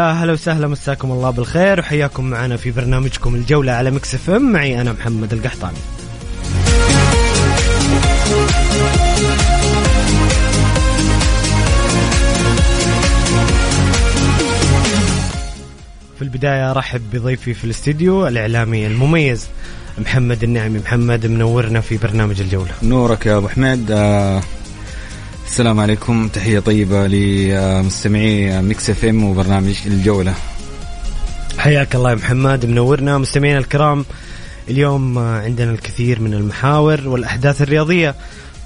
يا هلا وسهلا مساكم الله بالخير وحياكم معنا في برنامجكم الجولة على Mix FM. معي أنا محمد القحطاني. في البداية أرحب بضيفي في الاستديو الإعلامي المميز محمد النعمي. محمد منورنا في برنامج الجولة. نورك يا أبو حميد. آه، السلام عليكم. تحية طيبة لمستمعي Mix FM وبرنامج الجولة. حياك الله يا محمد. منورنا مستمعينا الكرام. اليوم عندنا الكثير من المحاور والأحداث الرياضية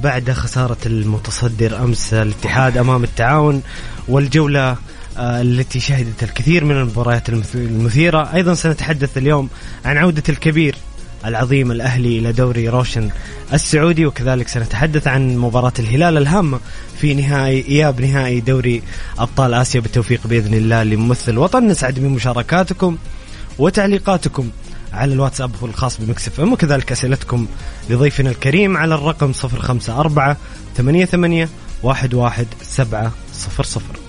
بعد خسارة المتصدر أمس الاتحاد أمام التعاون والجولة آه، التي شهدت الكثير من المباريات المث- المثيرة. أيضا سنتحدث اليوم عن عودة الكبير العظيم الأهلي إلى دوري روشن السعودي وكذلك سنتحدث عن مباراة الهلال الهامة في نهائي إياب نهائي دوري أبطال آسيا بالتوفيق بإذن الله لممثل الوطن. نسعد بمشاركاتكم وتعليقاتكم على الواتساب الخاص بمكس إف إم وكذلك أسئلتكم لضيفنا الكريم على الرقم 054 88 11700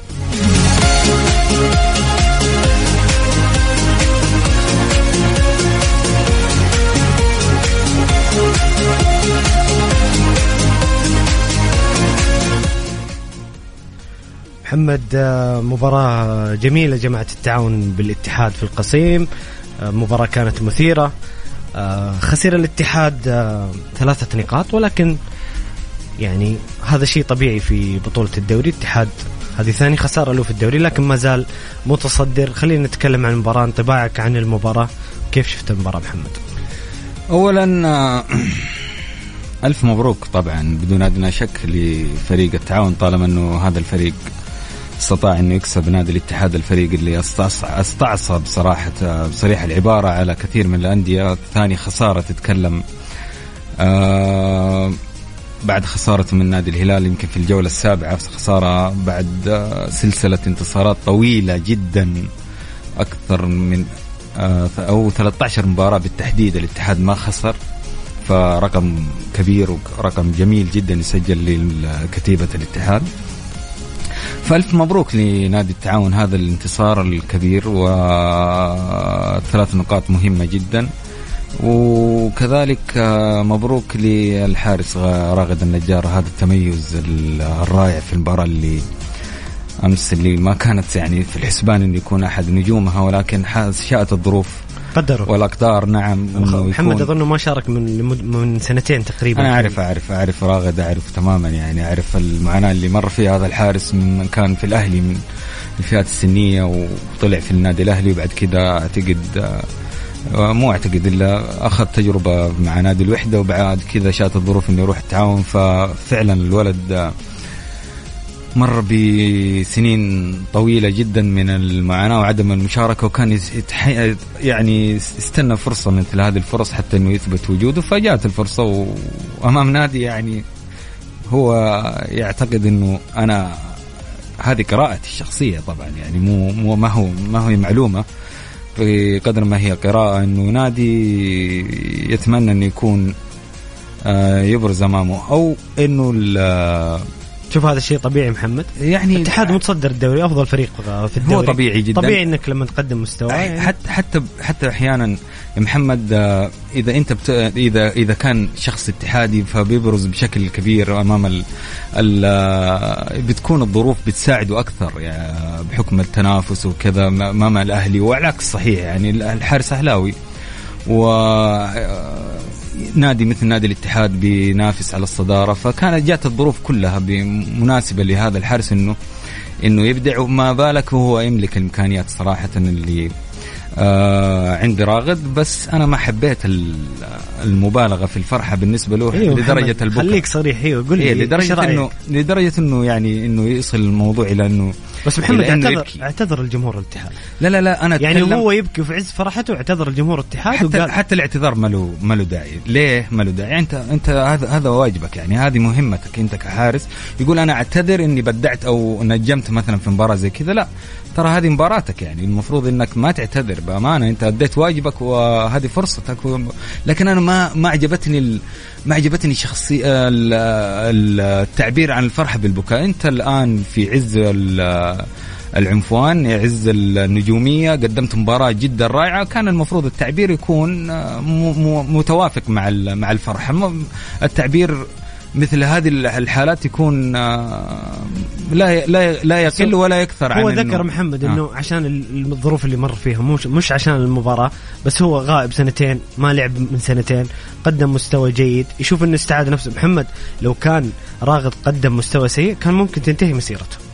محمد آه، مباراة جميلة جمعت التعاون بالاتحاد في القصيم. آه، مباراة كانت مثيرة. آه، خسر الاتحاد ثلاثة نقاط ولكن يعني هذا شيء طبيعي في بطولة الدوري. الاتحاد هذه ثاني خسارة له في الدوري لكن ما زال متصدر. خلينا نتكلم عن المباراة انطباعك عن المباراة. كيف شفت المباراة محمد؟ اولا آه، ألف مبروك طبعا بدون أدنى شك لفريق التعاون طالما أنه هذا الفريق استطاع انه يكسب نادي الاتحاد الفريق اللي أستعصب صراحة بصريح العبارة على كثير من الأندية. ثاني خسارة تتكلم آه بعد خسارته من نادي الهلال يمكن في الجولة السابعة خسارة بعد آه، سلسلة انتصارات طويلة جدا أكثر من آه، أو 13 مباراة بالتحديد الاتحاد ما خسر. فرقم كبير ورقم جميل جدا يسجل لكتيبه الاتحاد. فألف مبروك لنادي التعاون هذا الانتصار الكبير وثلاث نقاط مهمة جدا. وكذلك آه، مبروك للحارس راغد النجار. هذا التميز ال- الرائع في المباراة اللي أمس اللي ما كانت يعني في الحسبان أن يكون أحد نجومها ولكن شاءت الظروف قدروا والأقدار نعم محمد اظنه ما شارك من من سنتين تقريبا. أنا أعرف أعرف أعرف راغد أعرف تماما يعني أعرف المعاناة اللي مر فيها هذا الحارس من كان في الأهلي من الفئات السنية وطلع في النادي الأهلي وبعد كذا أعتقد آه، مو أعتقد إلا أخذ تجربة مع نادي الوحدة وبعد كذا شاءت الظروف إنه يروح التعاون. ففعلا الولد آه، مر بسنين طويلة جدا من المعاناة وعدم المشاركة وكان. يعني استنى فرصة مثل هذه الفرص حتى إنه يثبت وجوده فجاءت الفرصة وأمام نادي يعني هو يعتقد إنه أنا هذه قراءتي الشخصية طبعا يعني مو مو ما هو ما هي معلومة بقدر ما هي قراءة إنه نادي يتمنى إنه يكون آه، يبرز أمامه أو إنه شوف هذا الشيء طبيعي محمد. يعني الاتحاد متصدر الدوري أفضل فريق في الدوري. هو طبيعي جدا. طبيعي إنك لما تقدم مستوى. يعني حتى حتى حتى أحيانا يا محمد آه، إذا أنت بت... اذا إذا كان شخص اتحادي فبيبرز بشكل كبير أمام ال... ال... آه، بتكون الظروف بتساعده أكثر يعني بحكم التنافس وكذا أمام الأهلي والعكس صحيح يعني الحارس أهلاوي. و نادي مثل نادي الاتحاد بينافس على الصدارة فكانت جات الظروف كلها مناسبه لهذا الحارس إنه إنه يبدع وما بالك وهو يملك الإمكانيات صراحة اللي آه عندي راغد بس أنا ما حبيت المبالغة في الفرحة بالنسبة له أيوة لدرجة البكاء. خليك صريح. أيوه قول لي إيه لدرجة إنه لدرجة إنه يعني إنه يصل الموضوع إلى إنه بس محمد اعتذر اعتذر الجمهور الاتحاد. لا لا لا أنا يعني هو يبكي في عز فرحته اعتذر الجمهور الاتحاد حتى وقال حتى الاعتذار ما له ما له داعي. ليه ما له داعي؟ يعني انت أنت هذا هذا واجبك يعني هذه مهمتك أنت كحارس. يقول أنا أعتذر إني بدعت أو نجمت مثلا في مباراة زي كذا. لا ترى هذه مباراتك يعني. المفروض إنك ما تعتذر بأمانة. أنت أديت واجبك وهذه فرصتك. لكن أنا ما ما عجبتني ما عجبتني شخصي التعبير عن الفرحة بالبكاء. أنت الآن في عز العنفوان عز النجومية قدمت مباراة جدا رائعة كان المفروض التعبير يكون متوافق مع مع الفرحه التعبير مثل هذه الحالات يكون آه، لا لا لا يقل ولا يكثر عن هو ذكر محمد إنه آه. عشان الظروف اللي مر فيها مش مش عشان المباراة بس هو غائب سنتين ما لعب من سنتين قدم مستوى جيد يشوف إنه استعاد نفسه. محمد لو كان راغب قدم مستوى سيء كان ممكن تنتهي مسيرته.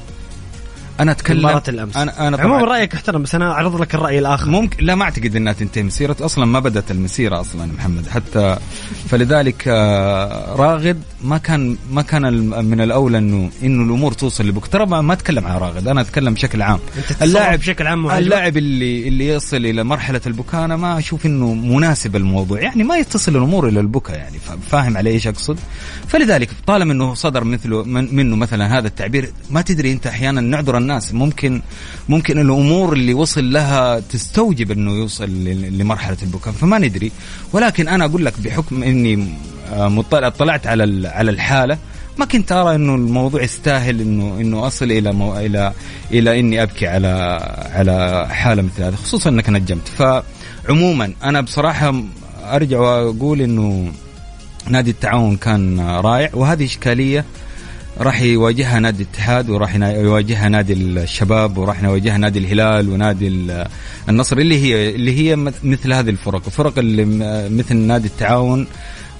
أنا اتكلم مباراة الأمس. أنا أنا عموما رأيك احترم بس أنا أعرض لك الرأي الآخر. ممكن لا ما أعتقد إنها تنتهي. مسيرة أصلا ما بدأت المسيرة أصلا محمد. حتى فلذلك آه، راغد ما كان ما كان من الأولى انه إنه الأمور توصل لبك ترى ما أتكلم عن راغد أنا أتكلم بشكل عام. اللاعب بشكل عام اللاعب اللي اللي يصل إلى مرحلة البكاء أنا ما أشوف إنه مناسب الموضوع. يعني ما يتصل الأمور إلى البكاء يعني. فاهم علي إيش أقصد؟ فلذلك طالما إنه صدر مثله من منه مثلا هذا التعبير ما تدري أنت أحيانا نعذر الناس ممكن ممكن الأمور اللي وصل لها تستوجب إنه يوصل لمرحلة البكاء فما ندري. ولكن أنا أقول لك بحكم إني آه، مطلع اطلعت على على الحالة ما كنت أرى إنه الموضوع يستاهل انه إنه أصل إلى مو إلى إلى إني أبكي على على حالة مثل هذه خصوصا إنك نجمت. فعموما أنا بصراحة أرجع وأقول إنه نادي التعاون كان رائع وهذه إشكالية راح يواجهها نادي الاتحاد وراح يواجهها نادي الشباب وراح يواجهها نادي الهلال ونادي النصر اللي هي اللي هي مثل هذه الفرق. الفرق اللي مثل نادي التعاون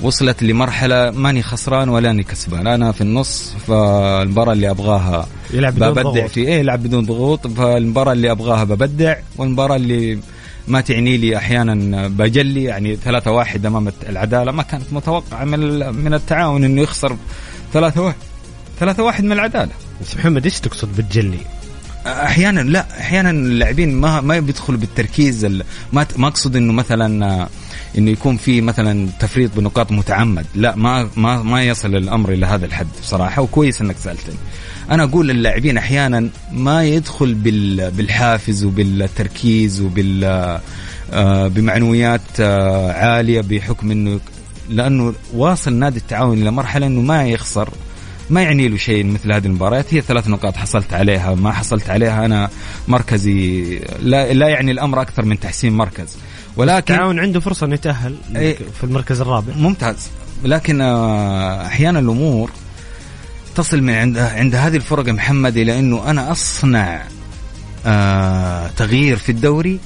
وصلت لمرحلة ماني خسران ولا اني كسبان. أنا في النص فالمباراة اللي أبغاها يلعب بدون ببدع ضغوط. في إيه يلعب بدون ضغوط. فالمباراة اللي أبغاها ببدع والمباراة اللي ما تعني لي أحيانا بجلي يعني ثلاثة واحد أمام العدالة. ما كانت متوقعة من من التعاون إنه يخسر ثلاثة واحد. ثلاثة واحد من العدالة. بس محمد إيش تقصد بالجلي؟ أحيانا لا أحيانا اللاعبين ما ما بيدخلوا بالتركيز ما ما أقصد إنه مثلا إنه يكون في مثلا تفريط بنقاط متعمد. لا ما ما ما يصل الأمر إلى هذا الحد بصراحة وكويس إنك سألتني. أنا أقول للاعبين أحيانا ما يدخل بالحافز وبالتركيز وبال آه، بمعنويات آه، عالية بحكم إنه لأنه واصل نادي التعاون إلى مرحلة إنه ما يخسر. ما يعني له شيء مثل هذه المباريات. هي ثلاث نقاط حصلت عليها. ما حصلت عليها أنا مركزي. لا, لا يعني الأمر أكثر من تحسين مركز. ولكن التعاون عنده فرصة إنه يتأهل إيه، في المركز الرابع. ممتاز. لكن آه، أحيانا الأمور تصل من عند عند هذه الفرق يا محمد إلى إنه أنا أصنع آه تغيير في الدوري.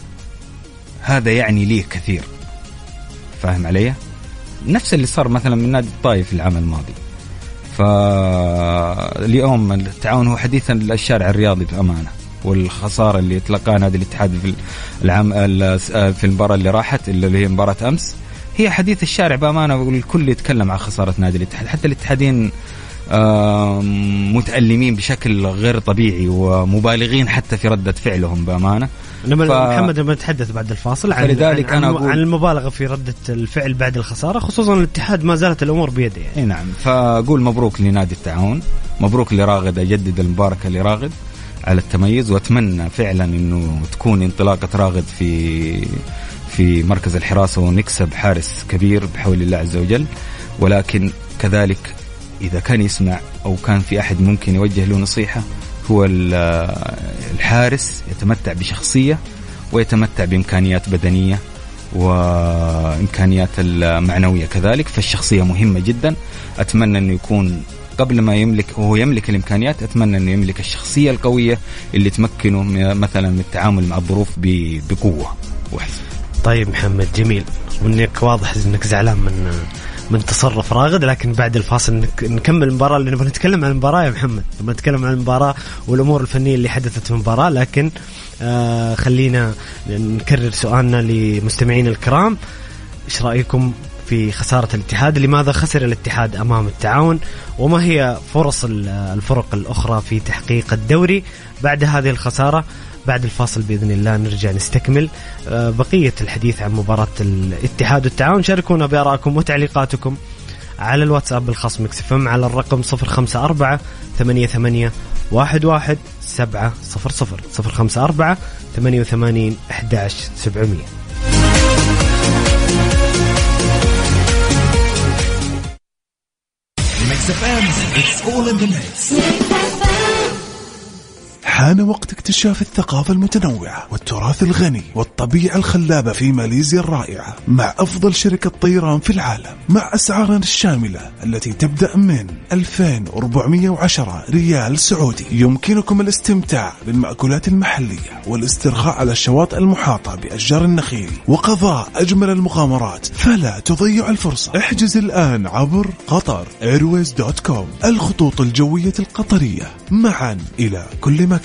هذا يعني لي كثير. فاهم علي؟ نفس اللي صار مثلا من نادي الطايف العام الماضي. فاليوم التعاون هو حديثا الشارع الرياضي بأمانة والخسارة اللي تلقاها نادي الاتحاد في العام في المباراة اللي راحت اللي هي مباراة أمس هي حديث الشارع بأمانة والكل يتكلم عن خسارة نادي الاتحاد. حتى الاتحادين متألمين بشكل غير طبيعي ومبالغين حتى في ردة فعلهم بأمانة. لما ف... محمد لما نتحدث بعد الفاصل عن فلذلك عن, أنا أقول عن المبالغة في ردة الفعل بعد الخسارة خصوصا الاتحاد ما زالت الأمور بيده يعني. إي نعم فأقول مبروك لنادي التعاون مبروك لراغد أجدد المباركة لراغد على التميز وأتمنى فعلا أنه تكون انطلاقة راغد في في مركز الحراسة ونكسب حارس كبير بحول الله عز وجل ولكن كذلك إذا كان يسمع أو كان في أحد ممكن يوجه له نصيحة هو الحارس يتمتع بشخصية ويتمتع بإمكانيات بدنية وإمكانيات المعنوية كذلك فالشخصية مهمة جدا أتمنى أنه يكون قبل ما يملك وهو يملك الإمكانيات أتمنى أنه يملك الشخصية القوية اللي تمكنه مثلا من التعامل مع الظروف بقوة وحسن. طيب محمد جميل وإنك واضح إنك زعلان من من تصرف راغد لكن بعد الفاصل نكمل المباراة اللي نبغى نتكلم عن المباراة يا محمد. نتكلم عن المباراة والأمور الفنية اللي حدثت في المباراة لكن آه خلينا نكرر سؤالنا لمستمعين الكرام. إيش رأيكم في خسارة الاتحاد؟ لماذا خسر الاتحاد أمام التعاون؟ وما هي فرص الفرق الأخرى في تحقيق الدوري بعد هذه الخسارة؟ بعد الفاصل بإذن الله نرجع نستكمل آه، بقية الحديث عن مباراة الاتحاد والتعاون. شاركونا بآرائكم وتعليقاتكم على الواتساب الخاص مكس إم على الرقم 054 88 11 700 054 88 11 700 Mix FM, it's all in the mix. حان وقت اكتشاف الثقافة المتنوعة والتراث الغني والطبيعة الخلابة في ماليزيا الرائعة مع أفضل شركة طيران في العالم مع أسعارنا الشاملة التي تبدأ من 2410 ريال سعودي. يمكنكم الاستمتاع بالمأكولات المحلية والاسترخاء على الشواطئ المحاطة بأشجار النخيل وقضاء أجمل المغامرات. فلا تضيع الفرصة. احجز الآن عبر Qatar Airways dot com الخطوط الجوية القطرية معا إلى كل مكان.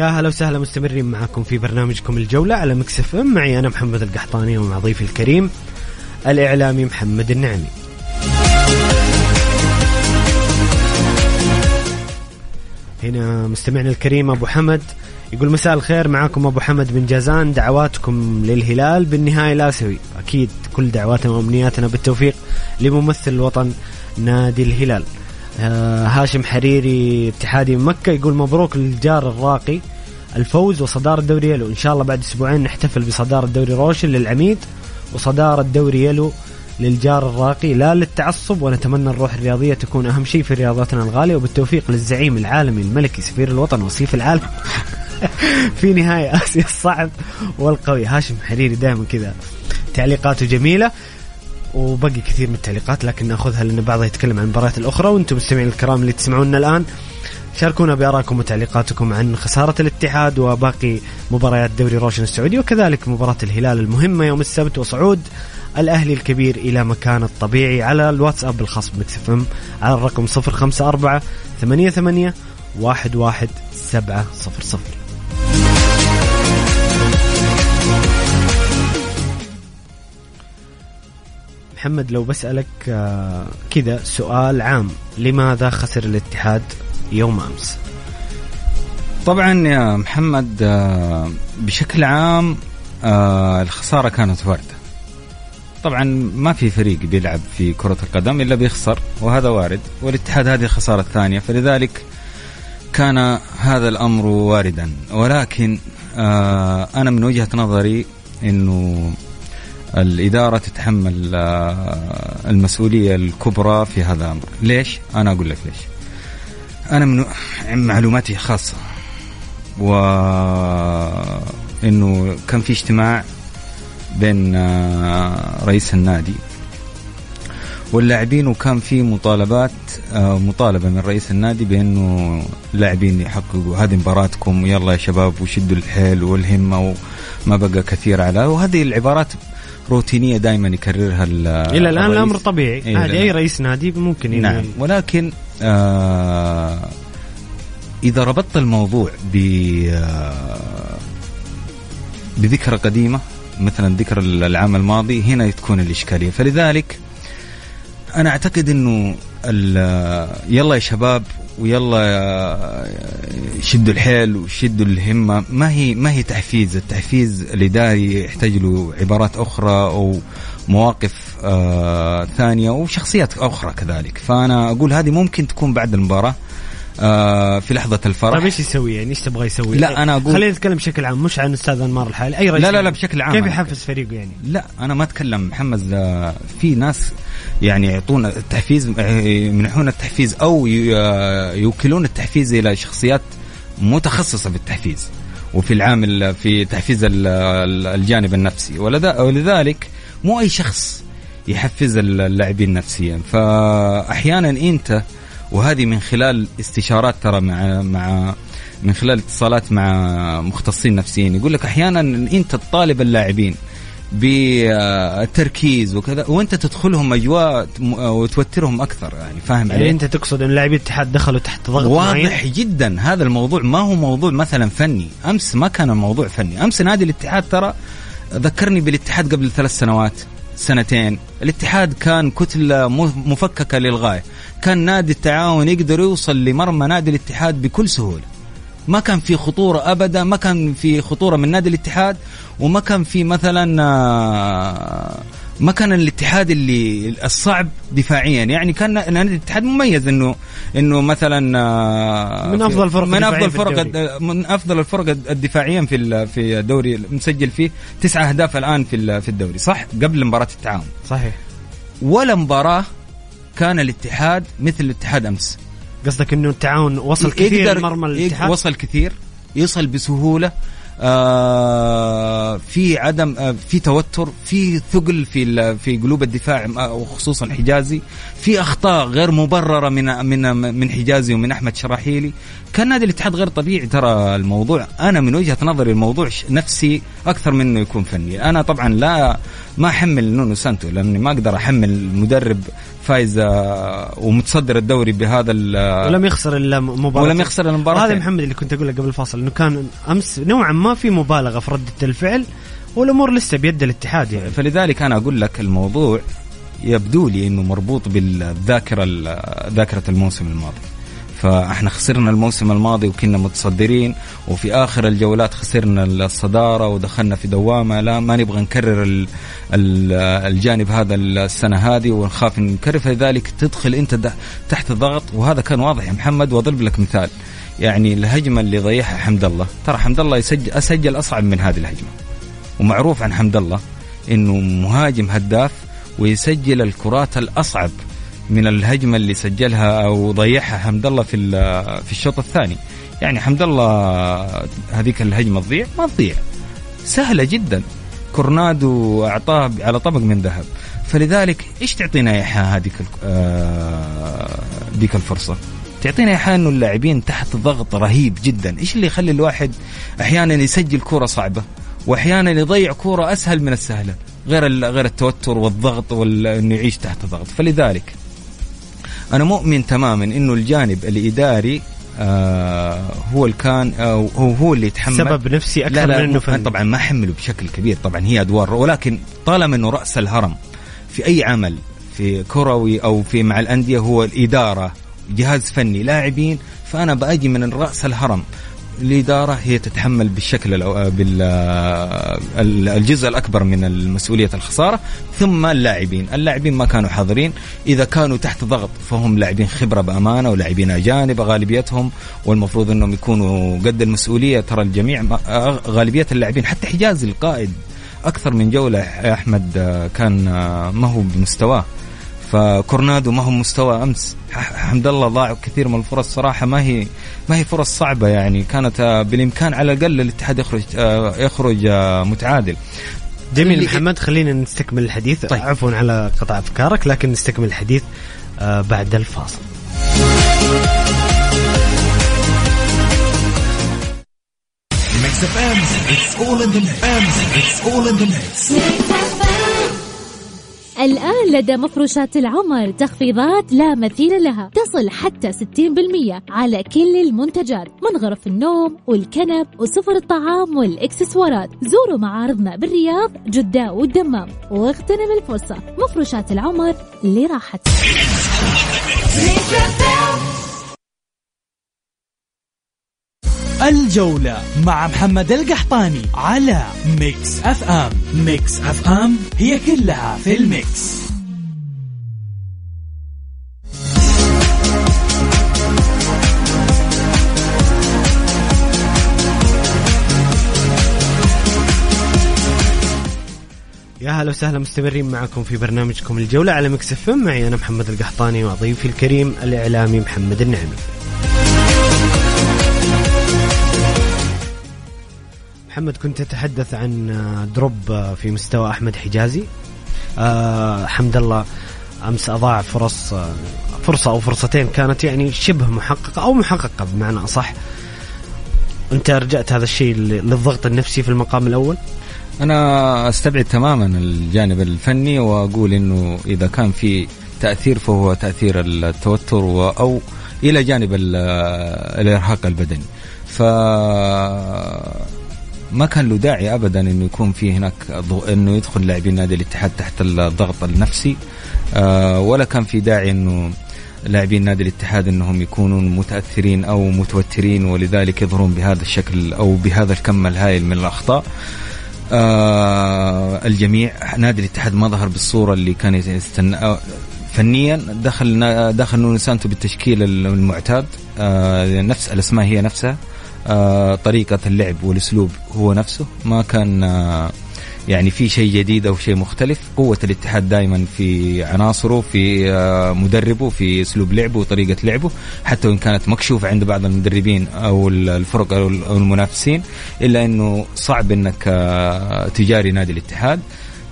يا هلا وسهلا مستمرين معكم في برنامجكم الجولة على مكسف ام. معي أنا محمد القحطاني ومع ضيفي الكريم الإعلامي محمد النعمي. هنا مستمعنا الكريم أبو حمد يقول مساء الخير. معاكم أبو حمد من جازان. دعواتكم للهلال بالنهاية الآسيوي أكيد كل دعواتنا وأمنياتنا بالتوفيق لممثل الوطن نادي الهلال. هاشم حريري اتحادي من مكة يقول مبروك للجار الراقي الفوز وصدارة دوري يلو. إن شاء الله بعد أسبوعين نحتفل بصدارة دوري روشن للعميد وصدارة دوري يلو للجار الراقي. لا للتعصب ونتمنى الروح الرياضية تكون أهم شيء في رياضتنا الغالية. وبالتوفيق للزعيم العالمي الملكي سفير الوطن وصيف العالم. في نهاية آسيا الصعب والقوي. هاشم حريري دائما كذا. تعليقاته جميلة. وبقي كثير من التعليقات لكن ناخذها لأن بعضها يتكلم عن المباريات الأخرى. وأنتم مستمعين الكرام اللي تسمعونا الآن شاركونا بآرائكم وتعليقاتكم عن خسارة الاتحاد وباقي مباريات دوري روشن السعودي وكذلك مباراة الهلال المهمة يوم السبت وصعود الأهلي الكبير إلى مكان الطبيعي على الواتساب الخاص ب Mix FM على الرقم 054 88 11700 محمد لو بسألك آه، كذا سؤال عام لماذا خسر الاتحاد يوم أمس؟ طبعا يا محمد آه، بشكل عام آه، الخسارة كانت واردة. طبعا ما في فريق بيلعب في كرة القدم إلا بيخسر وهذا وارد والاتحاد هذه الخسارة الثانية فلذلك كان هذا الأمر واردا. ولكن أنا من وجهة نظري أنه الإدارة تتحمل آه، المسؤولية الكبرى في هذا الأمر ليش؟ أنا أقول لك ليش أنا من معلوماتي خاصة وإنه كان في اجتماع بين آه، رئيس النادي واللاعبين وكان في مطالبات آه، مطالبة من رئيس النادي بإنه اللاعبين يحققوا هذه مباراتكم ويلا يا شباب وشدوا الحيل والهمة وما بقى كثير على وهذه العبارات روتينيه دائما يكررها إلى الآن الأمر طبيعي. إيه عادي أي رئيس نادي ممكن نعم. ولكن آه إذا ربطت الموضوع ب بذكرى قديمة مثلا ذكر العام الماضي هنا تكون الإشكالية. فلذلك أنا أعتقد إنه يلا يا شباب ويلا شدوا الحيل وشدوا الهمة. ما هي ما هي تحفيز؟ التحفيز الاداري يحتاج له عبارات أخرى أو مواقف آه ثانية وشخصيات أخرى كذلك. فأنا أقول هذه ممكن تكون بعد المباراة. في لحظة الفرح. طيب إيش يسوي يعني؟ إيش تبغى يسوي؟ لا أنا أقول خلينا نتكلم بشكل عام مش عن أستاذ انمار الحالي أي رئيس لا لا لا بشكل عام. كيف يحفز فريقه يعني؟ لا أنا ما أتكلم محمد آه، في ناس يعني يعطون التحفيز آه، يمنحون التحفيز أو آه، يوكلون التحفيز إلى شخصيات متخصصة في التحفيز وفي العامل في تحفيز الجانب النفسي. ولذلك مو أي شخص يحفز اللاعبين نفسيا. فاحيانا أنت وهذه من خلال استشارات ترى مع مع من خلال اتصالات مع مختصين نفسيين. يقول لك أحيانا أنت تطالب اللاعبين بالتركيز وكذا وأنت تدخلهم أجواء وتوترهم أكثر يعني فاهم يعني أنت تقصد إن لاعبي الاتحاد دخلوا تحت ضغط واضح معين؟ جدا هذا الموضوع. ما هو موضوع مثلا فني؟ أمس ما كان الموضوع فني. أمس نادي الاتحاد ترى ذكرني بالاتحاد قبل ثلاث سنوات سنتين. الاتحاد كان كتلة مفككة للغاية. كان نادي التعاون يقدر يوصل لمرمى نادي الاتحاد بكل سهولة. ما كان في خطورة أبدا ما كان في خطورة من نادي الاتحاد وما كان في مثلا آه، ما كان الاتحاد اللي الصعب دفاعيا. يعني كان نادي الاتحاد مميز إنه إنه مثلا آه، من أفضل الفرق من أفضل الفرق من أفضل الفرق الدفاعيا في في الدوري مسجل فيه. تسعة أهداف الآن في في الدوري صح؟ قبل مباراة التعاون. صحيح. ولا مباراة كان الاتحاد مثل الاتحاد أمس. قصدك إنه التعاون وصل كثير لمرمى الاتحاد؟ وصل كثير يصل بسهولة في عدم آه في توتر في ثقل في في قلوب الدفاع آه، وخصوصا حجازي. في أخطاء غير مبررة من من من حجازي ومن أحمد شراحيلي. كان نادي الاتحاد غير طبيعي ترى الموضوع. أنا من وجهة نظري الموضوع نفسي أكثر من انه يكون فني. أنا طبعا لا ما أحمل نونو سانتو لأني ما أقدر أحمل مدرب فايز آه، ومتصدر الدوري بهذا ولم يخسر إلا مباراه ولم يخسر المباراه هذا محمد اللي كنت أقول قبل الفاصل إنه كان أمس نوعا ما في مبالغة في ردة الفعل والأمور لسه بيد الاتحاد يعني. فلذلك أنا أقول لك الموضوع يبدو لي إنه مربوط بالذاكرة ذاكرة الموسم الماضي. فإحنا خسرنا الموسم الماضي وكنا متصدرين وفي آخر الجولات خسرنا الصدارة ودخلنا في دوامة. لا ما نبغى نكرر ال ال الجانب هذا السنة هذه ونخاف نكرر. فلذلك تدخل أنت تحت ضغط وهذا كان واضح يا محمد وأضرب لك مثال. يعني الهجمة اللي ضيعها حمد الله. ترى حمد الله يسجل أسجل أصعب من هذه الهجمة. ومعروف عن حمد الله إنه مهاجم هداف ويسجل الكرات الأصعب من الهجمة اللي سجلها أو ضيعها حمد الله في في الشوط الثاني. يعني حمد الله هذيك الهجمة تضيع؟ ما تضيع. سهلة جدا. كورنادو أعطاه على طبق من ذهب. فلذلك إيش تعطينا اياها هذيك آه ديك الفرصة؟ تعطينا اياها انه اللاعبين تحت ضغط رهيب جدا. إيش اللي يخلي الواحد أحيانا يسجل كوره صعبة واحيانا يضيع كوره أسهل من السهلة؟ غير غير التوتر والضغط وانه يعيش تحت ضغط. فلذلك أنا مؤمن تماما إنه الجانب الإداري آه هو اللي كان آه هو هو اللي يتحمل. سبب نفسي أكثر لا لا من إنه فن. طبعا ما حمله بشكل كبير. طبعا هي أدوار ولكن طالما إنه رأس الهرم في أي عمل في كروي أو في مع الأندية هو الإدارة. جهاز فني لاعبين فأنا بأجي من رأس الهرم الإدارة هي تتحمل بالشكل الجزء الأكبر من المسؤولية الخسارة ثم اللاعبين. اللاعبين ما كانوا حاضرين. إذا كانوا تحت ضغط فهم لاعبين خبرة بأمانة ولاعبين أجانب غالبيتهم والمفروض أنهم يكونوا قد المسؤولية. ترى الجميع غالبية اللاعبين حتى حجازي القائد أكثر من جولة أحمد كان ما هو بمستواه. فكورنادو ما هو مستوى أمس. حمد الله ضاع كثير من الفرص. صراحة ما هي ما هي فرص صعبة يعني. كانت آه، بالإمكان على الأقل الاتحاد يخرج آه، يخرج آه، متعادل. جميل محمد خلينا نستكمل الحديث. طيب. عفوا على قطع أفكارك لكن نستكمل الحديث بعد الفاصل. الآن الآن لدى مفروشات العمر تخفيضات لا مثيل لها تصل حتى 60% على كل المنتجات من غرف النوم والكنب وسفر الطعام والإكسسوارات. زوروا معارضنا بالرياض جدة والدمام واغتنم الفرصة. مفروشات العمر لراحتك. الجولة مع محمد القحطاني على Mix FM Mix FM هي كلها في ال mix. يا هلا وسهلا مستمرين معكم في برنامجكم الجولة على Mix FM معي أنا محمد القحطاني وضيفي الكريم الإعلامي محمد النعمي. محمد كنت تتحدث عن drop في مستوى أحمد حجازي. آه حمد الله أمس أضاع فرص فرصة أو فرصتين كانت يعني شبه محققة أو محققة بمعنى أصح. أنت رجعت هذا الشيء للضغط النفسي في المقام الأول؟ أنا أستبعد تماما الجانب الفني وأقول إنه إذا كان في تأثير فهو تأثير التوتر أو إلى جانب الإرهاق البدني. ف ما كان له داعي ابدا إنه يكون في هناك إنه يدخل لاعبين نادي الاتحاد تحت الضغط النفسي. آه، ولا كان في داعي إنه لاعبين نادي الاتحاد إنهم يكونوا متأثرين أو متوترين ولذلك يظهرون بهذا الشكل أو بهذا الكم الهائل من الأخطاء. آه الجميع نادي الاتحاد ما ظهر بالصورة اللي كان يستنى آه، فنيا دخل دخل نونو سانتو بالتشكيل المعتاد. آه نفس الأسماء هي نفسها. آه طريقة اللعب والأسلوب هو نفسه. ما كان آه يعني في شيء جديد أو شيء مختلف. قوة الاتحاد دائما في عناصره في آه، مدربه في أسلوب لعبه وطريقة لعبه. حتى وإن كانت مكشوفة عند بعض المدربين أو الفرق أو المنافسين إلا إنه صعب إنك آه، تجاري نادي الاتحاد.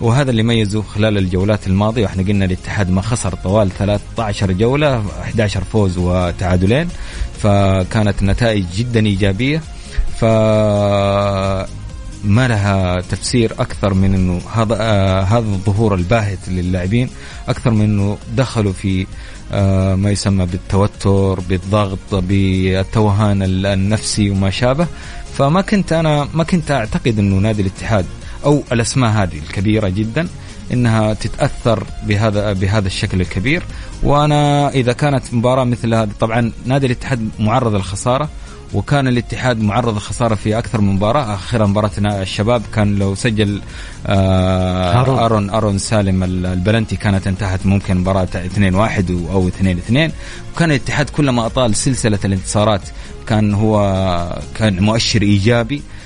وهذا اللي ميزه خلال الجولات الماضية. وإحنا قلنا الاتحاد ما خسر طوال 13 جولة 11 فوز وتعادلين. فكانت نتائج جدا إيجابية. ف ما لها تفسير أكثر من إنه هذا آه هذا الظهور الباهت للاعبين أكثر من إنه دخلوا في آه ما يسمى بالتوتر بالضغط بالتوهان النفسي وما شابه. فما كنت أنا ما كنت أعتقد إنه نادي الاتحاد أو الأسماء هذه الكبيرة جدا إنها تتأثر بهذا بهذا الشكل الكبير. وأنا إذا كانت مباراة مثل هذه طبعا نادي الاتحاد معرض للخسارة وكان الاتحاد معرض للخسارة في أكثر من مباراة. آخر مباراة الشباب كان لو سجل آه ارون ارون سالم البلنتي كانت انتهت ممكن مباراة 2 1 أو 2 2 وكان الاتحاد كلما أطال سلسلة الانتصارات كان هو كان مؤشر إيجابي. آه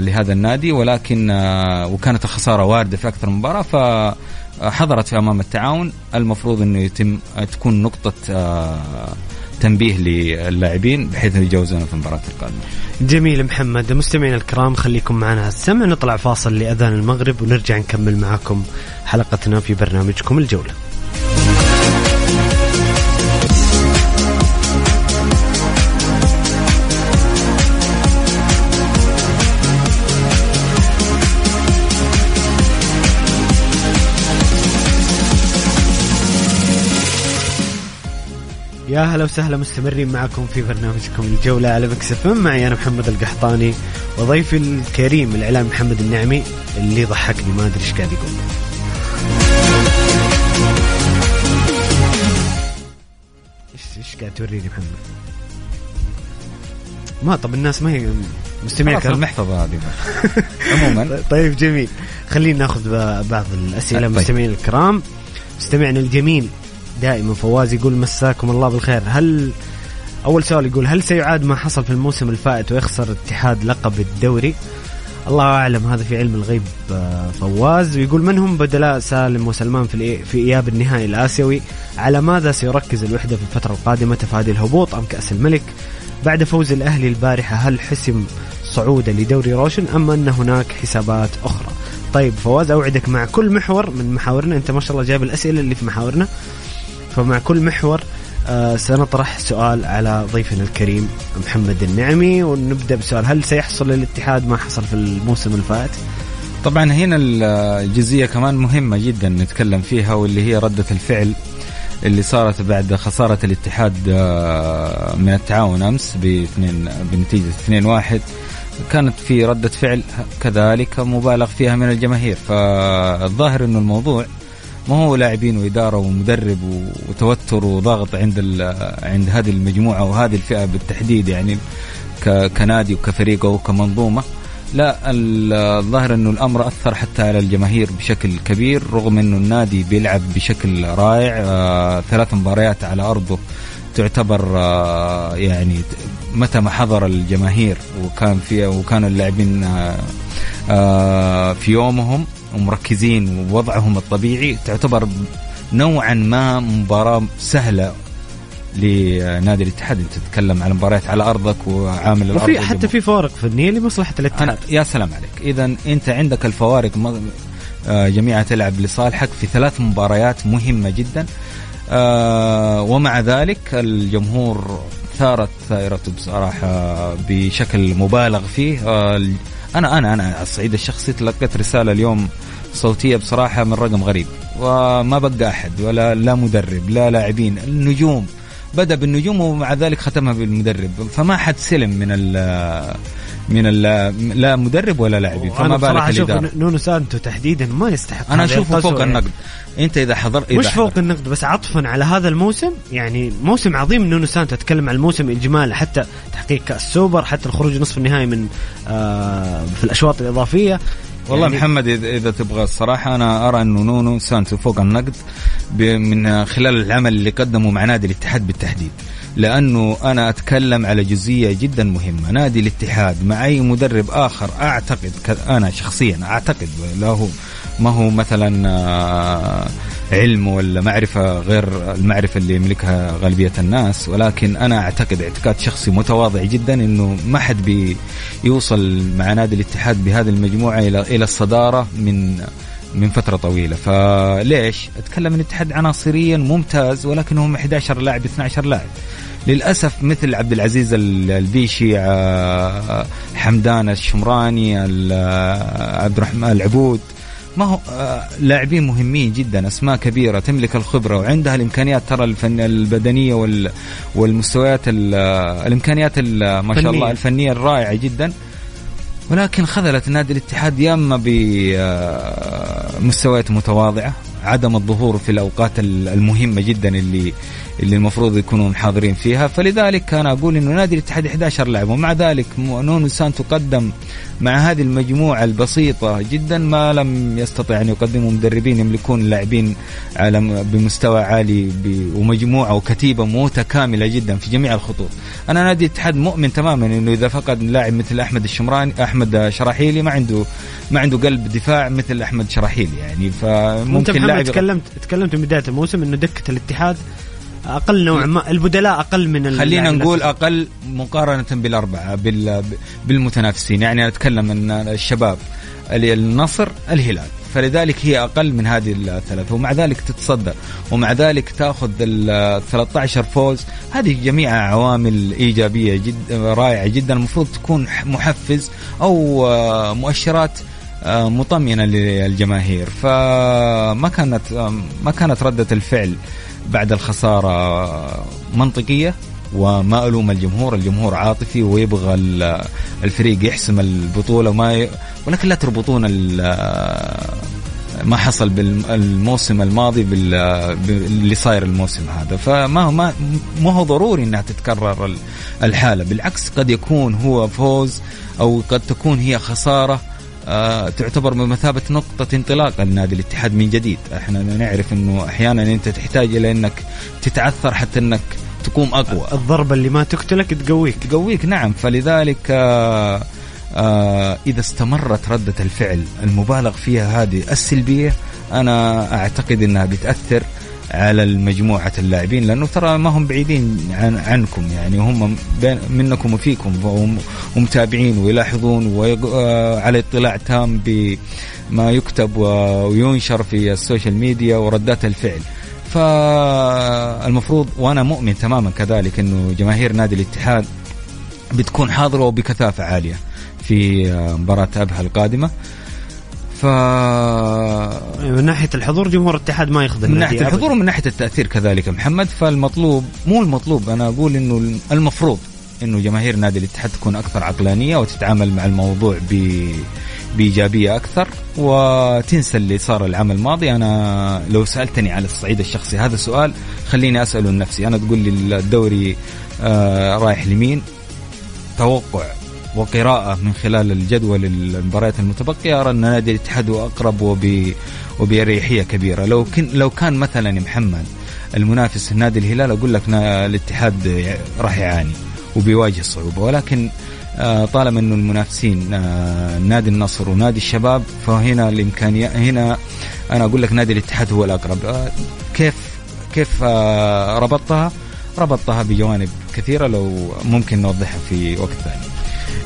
لهذا النادي ولكن آه وكانت الخسارة واردة في أكثر من مباراة فحضرت في أمام التعاون المفروض إنه يتم تكون نقطة آه تنبيه للاعبين بحيث يتجاوزون في المباراة القادمة. جميل محمد مستمعينا الكرام خليكم معنا السمع نطلع فاصل لأذان المغرب ونرجع نكمل معكم حلقتنا في برنامجكم الجولة. يا هلا وسهلا مستمرين معكم في برنامجكم الجولة على Mix F معي أنا محمد القحطاني وضيفي الكريم الإعلام محمد النعمي اللي ضحكني ما أدري إيش قاعد يقول. إيش إيش قاعد توريني محمد؟ ما طب الناس ما هي مستمعين المحفظة هذه. عموما. طيب جميل. خلينا ناخذ بعض الأسئلة طيب. مستمعين الكرام. مستمعنا الجميل دائما فواز يقول مساكم الله بالخير. هل أول سؤال يقول هل سيعاد ما حصل في الموسم الفائت ويخسر الاتحاد لقب الدوري؟ الله أعلم هذا في علم الغيب آه، فواز. ويقول من هم بدلاء سالم وسلمان في في إياب النهائي الآسيوي؟ على ماذا سيركز الوحدة في الفترة القادمة؟ تفادي الهبوط أم كأس الملك؟ بعد فوز الأهلي البارحة هل حسم صعوده لدوري روشن أم أن هناك حسابات أخرى؟ طيب فواز أوعدك مع كل محور من محاورنا. أنت ما شاء الله جايب الأسئلة اللي في محاورنا. فمع كل محور آه سنطرح سؤال على ضيفنا الكريم محمد النعمي ونبدأ بسؤال. هل سيحصل للاتحاد ما حصل في الموسم الفات؟ طبعا هنا الجزئية كمان مهمة جدا نتكلم فيها واللي هي ردة الفعل اللي صارت بعد خسارة الاتحاد آه، من التعاون أمس باثنين بنتيجة 2-1 كانت في ردة فعل كذلك مبالغ فيها من الجماهير. فالظاهر إنه الموضوع ما هو لاعبين وإدارة ومدرب وتوتر وضغط عند عند هذه المجموعة وهذه الفئة بالتحديد يعني كنادي وكفريق وكمنظومه لا الظاهر انه الأمر أثر حتى على الجماهير بشكل كبير رغم انه النادي بيلعب بشكل رائع. آه ثلاث مباريات على أرضه تعتبر آه يعني متى ما حضر الجماهير وكان في وكانوا اللاعبين آه في يومهم. ومركزين ووضعهم الطبيعي تعتبر نوعا ما مباراة سهلة لنادي الاتحاد. أنت تتكلم على مباريات على أرضك وعامل الأرض وفي حتى في فوارق فنيه لمصلحة الاتحاد. يا سلام عليك. اذا أنت عندك الفوارق آه، جميعها تلعب لصالحك في ثلاث مباريات مهمة جدا. آه، ومع ذلك الجمهور ثارت ثائرته بصراحة بشكل مبالغ فيه. آه، أنا أنا أنا على الصعيد الشخصي تلقيت رسالة اليوم صوتية بصراحة من رقم غريب. وما بقى أحد ولا لا مدرب لا لاعبين النجوم. بدأ بالنجوم ومع ذلك ختمها بالمدرب. فما حد سلم من من ال لا مدرب ولا لاعبين فما بالك الإدارة؟ نونو سانتو تحديدا ما يستحق أنا أشوفه فوق يعني. النقد. أنت إذا حضرت إذا مش فوق حضر. النقد؟ بس عطفا على هذا الموسم؟ يعني موسم عظيم نونو سانتو أتكلم عن الموسم اجمالا حتى تحقيق كأس سوبر حتى الخروج نصف النهائي من آه في الأشواط الإضافية. والله يعني محمد اذا تبغى الصراحة أنا أرى انه نونو سانتو فوق النقد من خلال العمل اللي قدمه مع نادي الاتحاد بالتحديد. لأنه أنا أتكلم على جزئية جدا مهمة. نادي الاتحاد مع اي مدرب آخر أعتقد أنا شخصيا أعتقد له ما هو مثلا آه، علم ولا معرفة غير المعرفة اللي يملكها غالبية الناس. ولكن أنا أعتقد اعتقاد شخصي متواضع جدا أنه ما حد بيوصل مع نادي الاتحاد بهذه المجموعة إلى إلى الصدارة من من فترة طويلة. فليش؟ أتكلم عن الاتحاد عناصريا ممتاز ولكن هم 11 لاعب 12 لاعب. للأسف مثل عبد العزيز البيشي آه، حمدان الشمراني آه، عبد الرحمن العبود. ما هو آه، لاعبين مهمين جدا أسماء كبيرة تملك الخبرة وعندها الإمكانيات ترى الفن البدنية وال والمستويات الإمكانيات ما شاء الله الفنية. الرائعة جدا. ولكن خذلت نادي الاتحاد يا اما بمستويات متواضعة. عدم الظهور في الأوقات المهمة جدا اللي اللي المفروض يكونوا حاضرين فيها. فلذلك أنا أقول إنه نادي الاتحاد 11 لاعب ومع ذلك نونو سانتو قدم مع هذه المجموعة البسيطة جدا ما لم يستطع أن يقدموا مدربين يملكون لاعبين على بمستوى عالي ومجموعة وكتيبة متكاملة جدا في جميع الخطوط. أنا نادي الاتحاد مؤمن تماما إنه إذا فقد لاعب مثل أحمد الشمراني أحمد شراحيلي ما عنده ما عنده قلب دفاع مثل أحمد شراحيلي يعني. فممكن لاعب تكلمت تكلمت من بداية الموسم إنه دكة الاتحاد أقل نوع ما البدلاء أقل من خلينا نقول أقل مقارنة بالأربعة بالمتنافسين. يعني أتكلم ان الشباب النصر الهلال. فلذلك هي أقل من هذه الثلاثة ومع ذلك تتصدر ومع ذلك تأخذ ال 13 فوز. هذه جميعها عوامل إيجابية جدا رائعة جدا. المفروض تكون محفز أو آه، مؤشرات آه، مطمئنة للجماهير. فما كانت ما كانت ردة الفعل. بعد الخسارة منطقية وما ألوم الجمهور، الجمهور عاطفي ويبغى الفريق يحسم البطولة وما ي... ولكن لا تربطون ما حصل بالموسم الماضي باللي صاير الموسم هذا. فما ما ما هو ضروري إنها تتكرر الحالة. بالعكس قد يكون هو فوز أو قد تكون هي خسارة آه، تعتبر بمثابة نقطة انطلاق لنادي الاتحاد من جديد. إحنا نعرف إنه أحيانا أنت تحتاج إلى إنك تتعثر حتى إنك تقوم أقوى. الضربة اللي ما تقتلك تقويك. تقويك نعم. فلذلك آه آه إذا استمرت ردة الفعل المبالغ فيها هذه السلبية أنا أعتقد إنها بتأثر. على المجموعة اللاعبين لأنه ترى ما هم بعيدين عن عنكم يعني هم بين منكم وفيكم ومتابعين ويلاحظون وعلى اطلاع تام بما يكتب وينشر في ال social media وردات الفعل. فالمفروض وأنا مؤمن تماما كذلك إنه جماهير نادي الاتحاد بتكون حاضرة وبكثافة عالية في مباراة أبها القادمة. ف من ناحية الحضور جمهور الاتحاد ما يخدم من ناحية الحضور ومن ناحية التأثير كذلك محمد فالمطلوب مو المطلوب أنا أقول إنه المفروض إنه جماهير نادي الاتحاد تكون أكثر عقلانية وتتعامل مع الموضوع ب بإيجابية أكثر وتنسى اللي صار العام الماضي. أنا لو سألتني على الصعيد الشخصي هذا السؤال خليني أسأله لنفسي. أنا تقول لي الدوري آه رايح لمين؟ توقع. وقراءة من خلال الجدول المباريات المتبقية. أرى أن نادي الاتحاد أقرب وب وبأريحية كبيرة. لو كن لو كان مثلا محمد المنافس نادي الهلال أقول لك الاتحاد راح يعاني وبيواجه صعوبة. ولكن آه، طالما أنه المنافسين آه، نادي النصر ونادي الشباب فهنا الامكانيه هنا أنا أقول لك نادي الاتحاد هو الأقرب. آه، كيف كيف ربطتها؟ ربطتها بجوانب كثيرة لو ممكن نوضحها في وقت ثاني.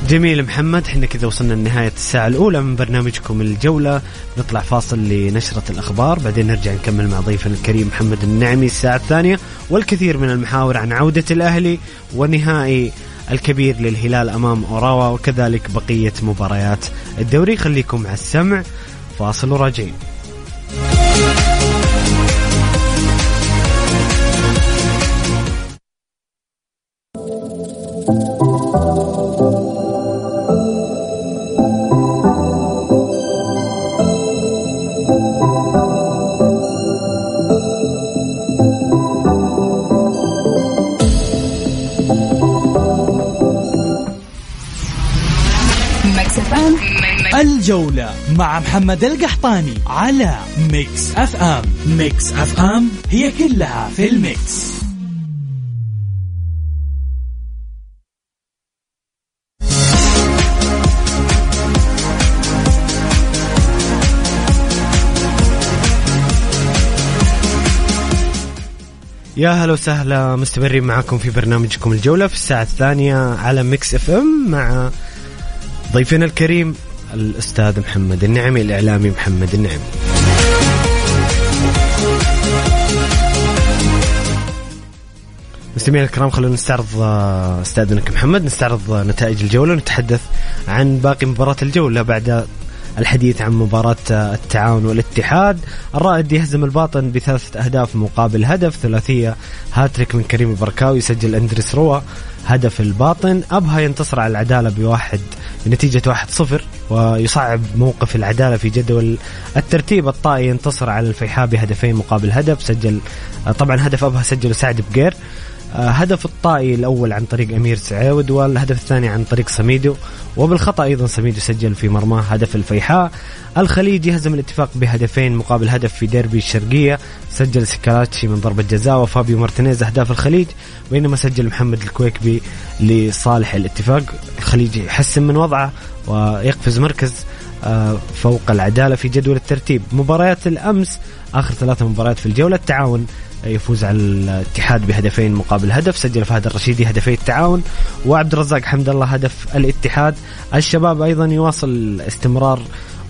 جميل محمد إحنا كذا وصلنا لنهاية الساعة الأولى من برنامجكم الجولة. نطلع فاصل لنشرة الأخبار بعدين نرجع نكمل مع ضيفنا الكريم محمد النعمي الساعة الثانية. والكثير من المحاور عن عودة الأهلي ونهائي الكبير للهلال أمام أوراوا وكذلك بقية مباريات الدوري. خليكم على السمع فاصل وراجعين. الجولة مع محمد القحطاني على Mix FM Mix FM هي كلها في ال Mix. يا هلا وسهلا مستمرين معكم في برنامجكم الجولة في الساعة الثانية على Mix FM مع ضيفنا الكريم الأستاذ محمد النعمي الإعلامي محمد النعمي مستمعينا الكرام خلونا نستعرض استاذنك محمد نستعرض نتائج الجولة ونتحدث عن باقي مباراة الجولة بعد الحديث عن مباراة التعاون والاتحاد. الرائد يهزم الباطن بثلاثة أهداف مقابل هدف ثلاثية هاتريك من كريم البركاوي يسجل أندريس روا هدف الباطن. أبها ينتصر على العدالة بواحد بنتيجة واحد صفر ويصعب موقف العدالة في جدول الترتيب. الطائي ينتصر على الفيحاء بهدفين مقابل هدف سجل طبعا هدف أبها سجله سعد بقير. آه، هدف الطائي الأول عن طريق أمير سعيود والهدف الثاني عن طريق سميدو وبالخطأ أيضا سميدو سجل في مرماه هدف الفيحاء. الخليج يهزم الاتفاق بهدفين مقابل هدف في ديربي الشرقية. سجل سكالاتشي من ضربة جزاء وفابيو مارتينيز أهداف الخليج بينما سجل محمد الكويكبي لصالح الاتفاق. الخليج يحسن من وضعه ويقفز مركز. آه، فوق العدالة في جدول الترتيب. مباريات الأمس آخر ثلاثة مباريات في الجولة التعاون يفوز على الاتحاد بهدفين مقابل هدف. سجل فهد الرشيدي هدفي التعاون وعبد الرزاق حمد الله هدف الاتحاد. الشباب أيضا يواصل استمرار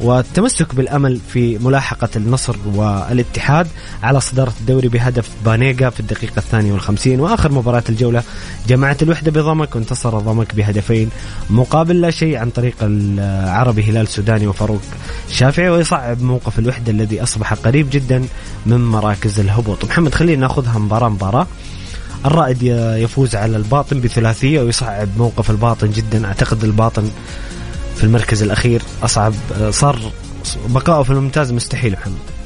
والتمسك بالأمل في ملاحقة النصر والاتحاد على صدارة الدوري بهدف بانيجا في الدقيقة الثانية والخمسين وآخر مباراة الجولة. جمعت الوحدة بضمك وانتصر ضمك بهدفين مقابل لا شيء عن طريق العربي هلال سوداني وفاروق شافعي ويصعب موقف الوحدة الذي أصبح قريب جدا من مراكز الهبوط. محمد خلينا ناخذها مباراة مباراة. الرائد يفوز على الباطن بثلاثية ويصعب موقف الباطن جدا. أعتقد الباطن في المركز الأخير أصعب صار بقائه في الممتاز مستحيل محمد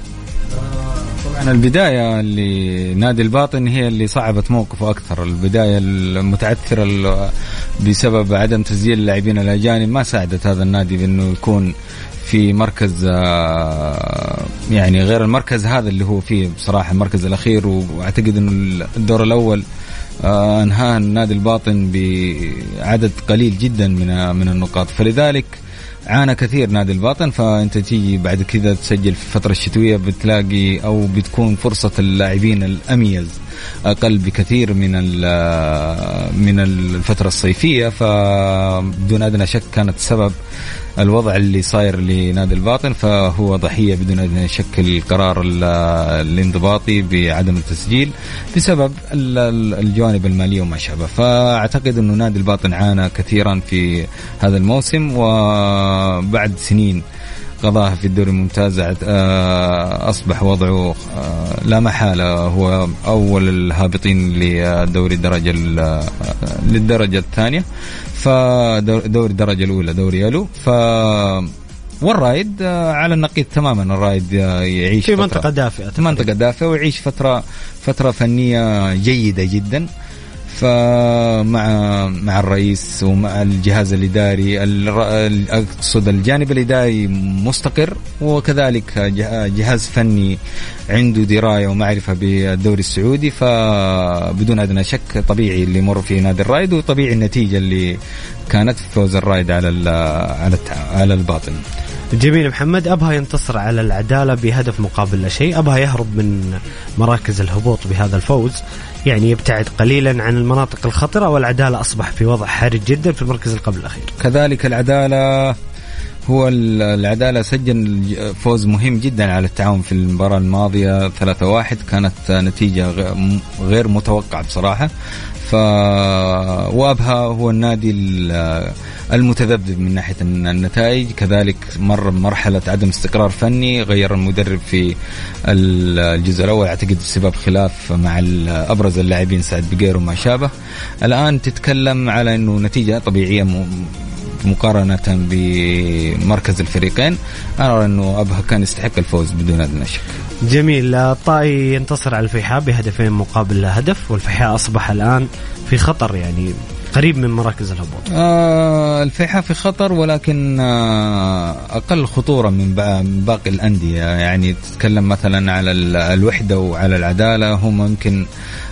طبعا البداية لنادي الباطن هي اللي صعبت موقفه أكثر. البداية المتعثرة بسبب عدم تسجيل اللاعبين الأجانب ما ساعدت هذا النادي بأنه يكون في مركز آه، يعني غير المركز هذا اللي هو فيه بصراحة المركز الأخير. وأعتقد أنه الدور الأول آه، انهى النادي الباطن بعدد قليل جدا من من النقاط. فلذلك عانى كثير نادي الباطن فأنت تيجي بعد كذا تسجل في الفترة الشتوية بتلاقي أو بتكون فرصة اللاعبين الأميز. أقل بكثير من من الفترة الصيفية فبدون أدنى شك كانت سبب الوضع اللي صاير لنادي الباطن فهو ضحية بدون أدنى شك القرار الانضباطي بعدم التسجيل بسبب الجوانب المالية وما شابه. فأعتقد إنه نادي الباطن عانى كثيرا في هذا الموسم وبعد سنين قضاها في الدوري الممتاز آه، أصبح وضعه آه، لا محالة. هو أول الهابطين لدوري الدرجة للدرجة الثانية. فدوري الدرجة الأولى دوري ألو ف والرايد على النقيض تماما. الرايد يعيش في منطقة دافئة. منطقة دافئة ويعيش فتره فترة فنية جيدة جدا. فمع مع الرئيس ومع الجهاز الإداري أقصد الجانب الإداري مستقر وكذلك جهاز فني عنده دراية ومعرفة بالدوري السعودي فبدون أدنى شك طبيعي اللي يمر في نادي الرايد وطبيعي النتيجة اللي كانت في فوز الرايد على على على الباطن. جميل محمد أبها ينتصر على العدالة بهدف مقابل لا شيء، أبها يهرب من مراكز الهبوط بهذا الفوز، يعني يبتعد قليلا عن المناطق الخطرة والعدالة أصبح في وضع حرج جدا في المركز قبل الأخير. كذلك العدالة هو العدالة سجل فوز مهم جدا على التعاون في المباراة الماضية. 3-1 كانت نتيجة غير متوقعة بصراحة. ف وأبها هو النادي المتذبذب من ناحية النتائج. كذلك مر بمرحله عدم استقرار فني غير المدرب في الجزء الأول. أعتقد بسبب خلاف مع أبرز اللاعبين سعد بقير وما شابه. الآن تتكلم على إنه نتيجة طبيعية مقارنة بمركز الفريقين. أنا أرى أنه أبها كان يستحق الفوز بدون أدنى شك جميل. الطائي ينتصر على الفيحاء بهدفين مقابل هدف والفيحاء أصبح الآن في خطر يعني قريب من مراكز الهبوط. آه الفيحاء في خطر ولكن آه أقل خطورة من باقي الأندية. يعني تتكلم مثلا على الوحدة وعلى العدالة. هم يمكن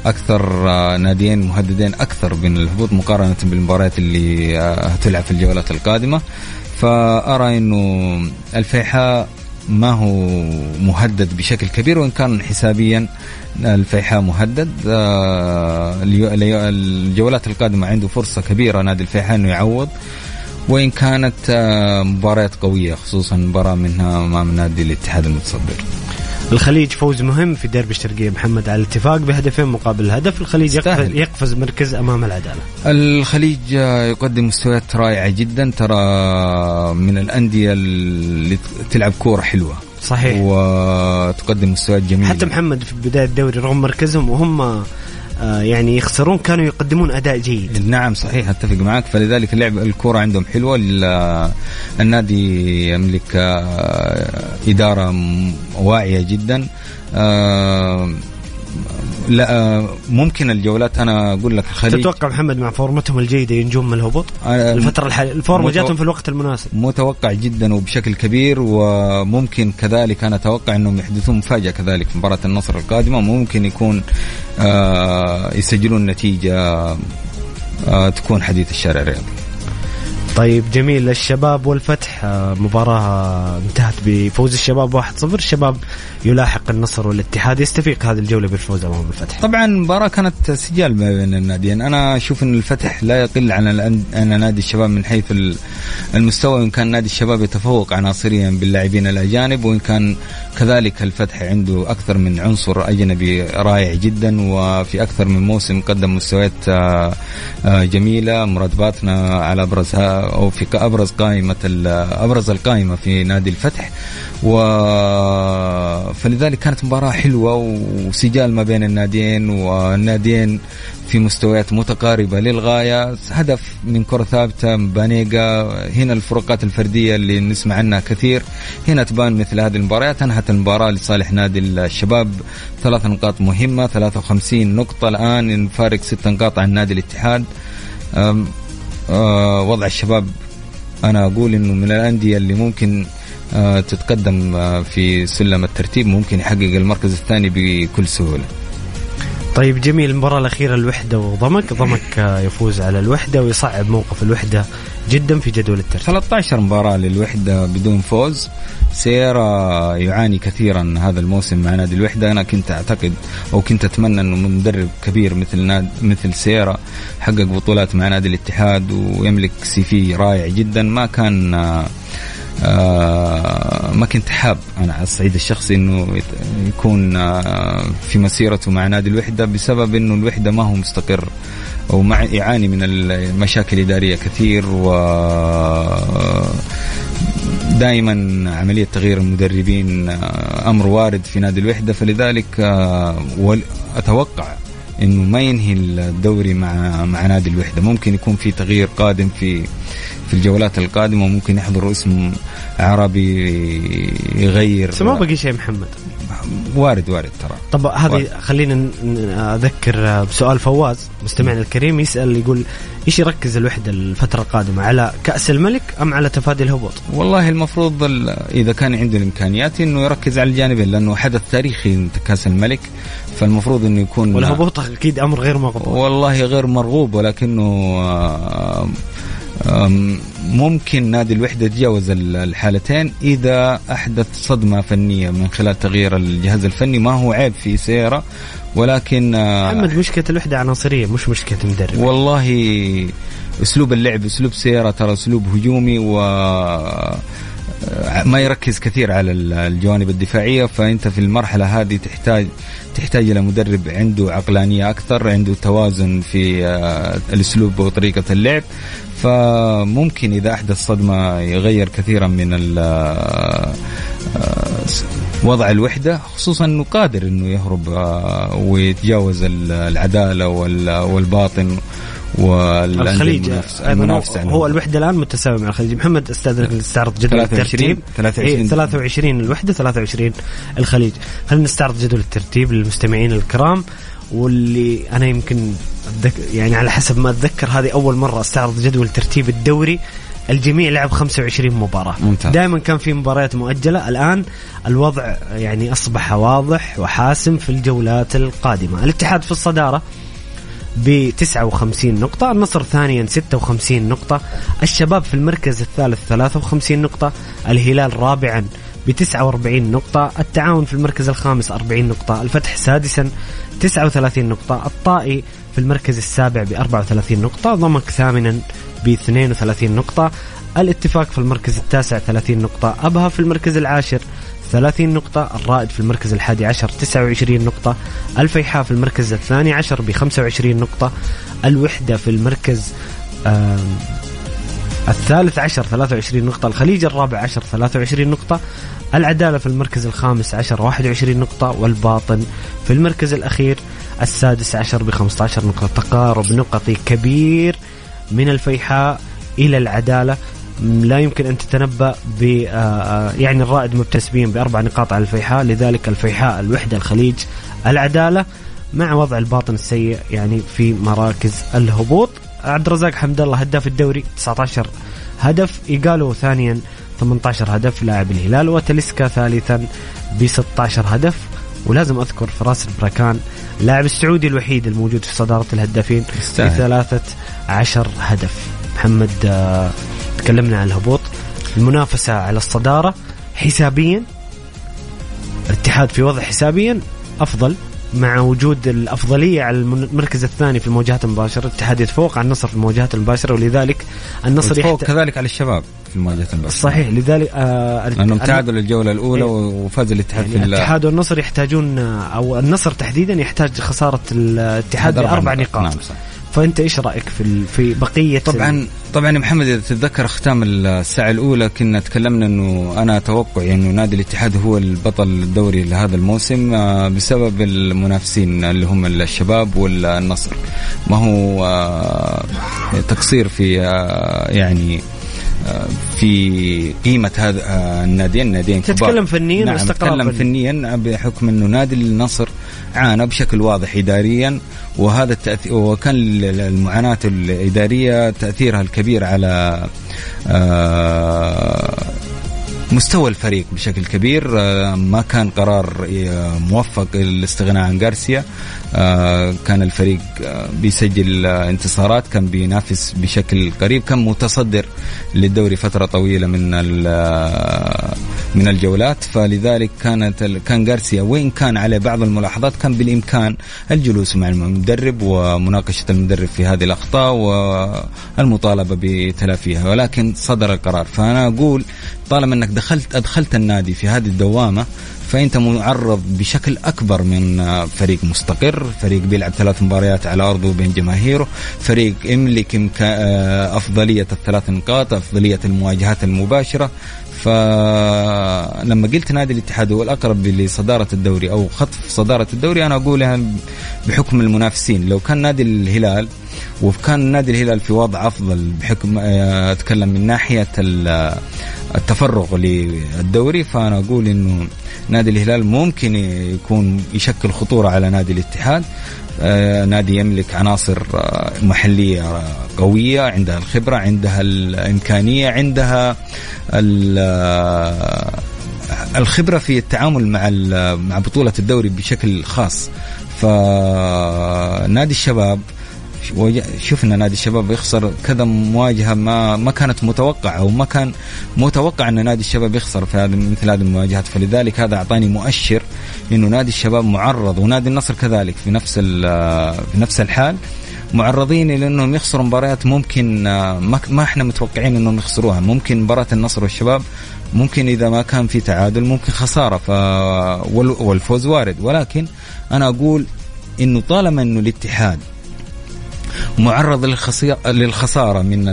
أكثر آه ناديين مهددين أكثر من الهبوط مقارنة بالمباريات اللي آه هتلعب في الجولات القادمة. فأرى أنه الفيحاء ما هو مهدد بشكل كبير وإن كان حسابيا الفيحاء مهدد. آه، الجولات القادمة عنده فرصة كبيرة نادي الفيحاء أنه يعوض. وإن كانت آه، مباريات قوية خصوصا مباراة منها أمام نادي الاتحاد المتصدر. الخليج فوز مهم في ديربي الشرقية محمد على الاتفاق بهدفين مقابل هدف. الخليج يقفز, يقفز مركز أمام العدالة. الخليج يقدم مستويات رائعة جدا. ترى من الأندية اللي تلعب كورة حلوة. صحيح. وتقدم مستويات جميلة. حتى محمد في بداية الدوري رغم مركزهم وهم يعني يخسرون كانوا يقدمون أداء جيد. نعم صحيح أتفق معك. فلذلك اللعب الكرة عندهم حلوة. النادي يملك آه، إدارة واعية جدا. آه، لا ممكن الجولات أنا أقول لك الخليج تتوقع محمد مع فورمتهم الجيدة ينجون من الهبوط؟ الفترة الحاليه الفورمة متو... جاتهم في الوقت المناسب. متوقع جدا وبشكل كبير وممكن كذلك أنا أتوقع إنهم يحدثون مفاجأة كذلك في مباراة النصر القادمة. ممكن يكون آه يسجلون نتيجة آه تكون حديث الشارع الرياضي. طيب جميل. الشباب والفتح آه، مباراة انتهت بفوز الشباب 1-0 الشباب يلاحق النصر والاتحاد يستفيق هذه الجولة بالفوز أمام الفتح. طبعا المباراة كانت سجال ما بين الناديين أنا أشوف أن الفتح لا يقل عن أن نادي الشباب من حيث المستوى وإن كان نادي الشباب يتفوق عناصريا باللاعبين الأجانب وإن كان كذلك الفتح عنده أكثر من عنصر أجنبي رائع جدا وفي أكثر من موسم قدم مستويات آه، آه، جميلة. مرتباتنا على أبرزها أو في أبرز قائمة أبرز القائمة في نادي الفتح. و فلذلك كانت مباراة حلوة وسجال ما بين الناديين والناديين في مستويات متقاربة للغاية. هدف من كرة ثابتة بانيجا. هنا الفروقات الفردية اللي نسمع عنها كثير. هنا تبان مثل هذه المباريات انهت المباراة لصالح نادي الشباب. ثلاث نقاط مهمة 53 نقطة. الآن فارق ست نقاط عن نادي الاتحاد. آه، وضع الشباب أنا أقول إنه من الأندية اللي ممكن تتقدم آه، في سلم الترتيب. ممكن يحقق المركز الثاني بكل سهولة. طيب جميل. المباراة الأخيرة الوحدة وضمك. ضمك يفوز على الوحدة ويصعب موقف الوحدة جدا في جدول الترتيب. 13 مباراة للوحدة بدون فوز. سيرا يعاني كثيرا هذا الموسم مع نادي الوحدة. أنا كنت أعتقد أو كنت أتمنى أنه مدرب كبير مثل ناد مثل سيرا حقق بطولات مع نادي الاتحاد ويملك سي في رائع جدا. ما كان آه ما كنت حاب أنا على الصعيد الشخصي إنه يكون آه في مسيرته مع نادي الوحدة بسبب إنه الوحدة ما هو مستقر ومع يعاني من المشاكل الإدارية كثير و دائما عملية تغيير المدربين آه، أمر وارد في نادي الوحدة. فلذلك آه، أتوقع إنه ما ينهي الدوري مع مع نادي الوحدة. ممكن يكون في تغيير قادم في في الجولات القادمة وممكن يحضر اسم عربي يغير. بس ما بقي شيء محمد. وارد وارد ترى طب هذه. خلينا أذكر بسؤال فواز مستمعنا الكريم يسأل يقول إيش يركز الوحدة الفترة القادمة على كأس الملك أم على تفادي الهبوط؟ والله المفروض ال- إذا كان عنده الإمكانيات إنه يركز على الجانبين لأنه حدث تاريخي كأس الملك فالمفروض إنه يكون والهبوط أكيد أمر غير مقبول والله غير مرغوب ولكنه آه، ممكن نادي الوحدة يتجاوز ال- الحالتين إذا أحدث صدمة فنية من خلال تغيير الجهاز الفني. ما هو عيب في سيرة ولكن آه، محمد مشكلة الوحدة عناصرية مش مشكلة مدرب والله أسلوب اللعب أسلوب سيارة ترى أسلوب هجومي و ما يركز كثير على ال- الجوانب الدفاعية فأنت في المرحلة هذه تحتاج تحتاج إلى مدرب عنده عقلانية أكثر عنده توازن في آه، الأسلوب وطريقة اللعب. فممكن إذا أحدث صدمة يغير كثيرا من آه، آه، وضع الوحدة خصوصا إنه قادر إنه يهرب آه، ويتجاوز ال- العدالة وال- والباطن. والأندية الخليج. المنافسة- المنافسة هو, الوحدة الآن متساوي مع الخليج. محمد استاذنك نستعرض جدول 23 الترتيب. 23 إيه 23 الوحدة 23 الخليج. خلينا نستعرض جدول الترتيب للمستمعين الكرام واللي أنا يمكن أتذك يعني على حسب ما أتذكر هذه أول مرة أستعرض جدول ترتيب الدوري. الجميع لعب 25 مباراة. ممتاز. دائما كان في مباريات مؤجلة. الآن الوضع يعني أصبح واضح وحاسم في الجولات القادمة. الاتحاد في الصدارة. ب 59 نقطة النصر ثانيا 56 نقطة الشباب في المركز الثالث 53 نقطة الهلال رابعا ب 49 نقطة التعاون في المركز الخامس 40 نقطة الفتح سادسا 39 نقطة الطائي في المركز السابع ب 34 نقطة ضمك ثامنا ب 32 نقطة الاتفاق في المركز التاسع 30 نقطة أبها في المركز العاشر 30 نقطة الرائد في المركز الحادي عشر 29 نقطة الفيحاء في المركز الثاني عشر ب 25 نقطة الوحدة في المركز الثالث عشر 23 نقطة الخليج الرابع عشر 23 نقطة العدالة في المركز الخامس عشر 21 نقطة والباطن في المركز الأخير السادس عشر ب 15 نقطة. تقارب نقطي كبير من الفيحاء إلى العدالة. لا يمكن أن تتنبأ ب آه، آه، يعني الرائد مكتسبين بأربع نقاط على الفيحاء لذلك الفيحاء الوحدة الخليج العدالة مع وضع الباطن السيء يعني في مراكز الهبوط. عبد الرزاق حمد الله هداف الدوري 19 هدف. إيجالو ثانيا 18 هدف. لاعب الهلال. وتلسكا ثالثا ب 16 هدف. ولازم أذكر فراس البراكان لاعب السعودي الوحيد الموجود في صدارة الهدافين. بثلاثة عشر هدف. محمد آه، تكلمنا عن الهبوط المنافسة على الصدارة حسابيا الاتحاد في وضع حسابيا أفضل مع وجود الأفضلية على الم- المركز الثاني في المواجهات المباشرة الاتحاد يتفوق على النصر في المواجهات المباشرة ولذلك النصر يتفوق يحت... كذلك على الشباب في المواجهات المباشرة صحيح لذلك آه لأنهم ال- تعادلوا الجولة الأولى إيه. وفاز الاتحاد يعني في ال- الاتحاد والنصر يحتاجون أو النصر تحديدا يحتاج خسارة الاتحاد أربع باربع نقاط. نعم صح. فأنت إيش رأيك في في بقية طبعا طبعا يا محمد إذا تتذكر ختام الساعة الأولى كنا تكلمنا إنه أنا توقعي إنه نادي الاتحاد هو البطل الدوري لهذا الموسم آه، بسبب المنافسين اللي هم الشباب والنصر. ما هو آه، تقصير في آه، يعني في قيمة هذا الناديين الناديين كبار. تتكلم فنياً نعم تتكلم فني. فنيا بحكم إنه نادي النصر عانى بشكل واضح اداريا وهذا التأثير وكان المعاناة الإدارية تأثيرها الكبير على آه، مستوى الفريق بشكل كبير آه، ما كان قرار آه، موفق الاستغناء عن غارسيا كان الفريق آه، بيسجل آه، انتصارات كان بينافس بشكل قريب كان متصدر للدوري فترة طويلة من آه، من الجولات. فلذلك كانت كان غارسيا وين كان عليه بعض الملاحظات كان بالإمكان الجلوس مع المدرب ومناقشة المدرب في هذه الأخطاء والمطالبة بتلافيها. ولكن صدر القرار. فأنا أقول طالما أنك دخلت أدخلت النادي في هذه الدوامة فأنت معرض بشكل أكبر من فريق مستقر. فريق بيلعب ثلاث مباريات على أرضه بين جماهيره. فريق يملك آه، أفضلية الثلاث نقاط أفضلية المواجهات المباشرة. فلما قلت نادي الاتحاد هو الاقرب لصدارة الدوري أو خطف صدارة الدوري أنا أقولها بحكم المنافسين. لو كان نادي الهلال وكان نادي الهلال في وضع أفضل بحكم آه، أتكلم من ناحية ال- التفرغ للدوري فأنا أقول إنه نادي الهلال ممكن يكون يشكل خطورة على نادي الاتحاد. آه، نادي يملك عناصر آه، محلية آه، قوية عندها الخبرة عندها الإمكانية عندها ال- آه، الخبرة في التعامل مع مع بطولة الدوري بشكل خاص. فنادي الشباب شفنا نادي الشباب يخسر كذا مواجهة ما ما كانت متوقعة وما كان متوقع إن نادي الشباب يخسر في هذه مثل هذه المواجهات. فلذلك هذا أعطاني مؤشر إنه نادي الشباب معرض ونادي النصر كذلك في نفس في نفس الحال معرضين إلى انهم يخسروا مباريات ممكن آه، ما إحنا متوقعين إنهم يخسروها. ممكن مباراة النصر والشباب ممكن إذا ما كان في تعادل ممكن خسارة. ف وال- والفوز وارد. ولكن أنا أقول إنه طالما إنه الاتحاد معرض للخسارة من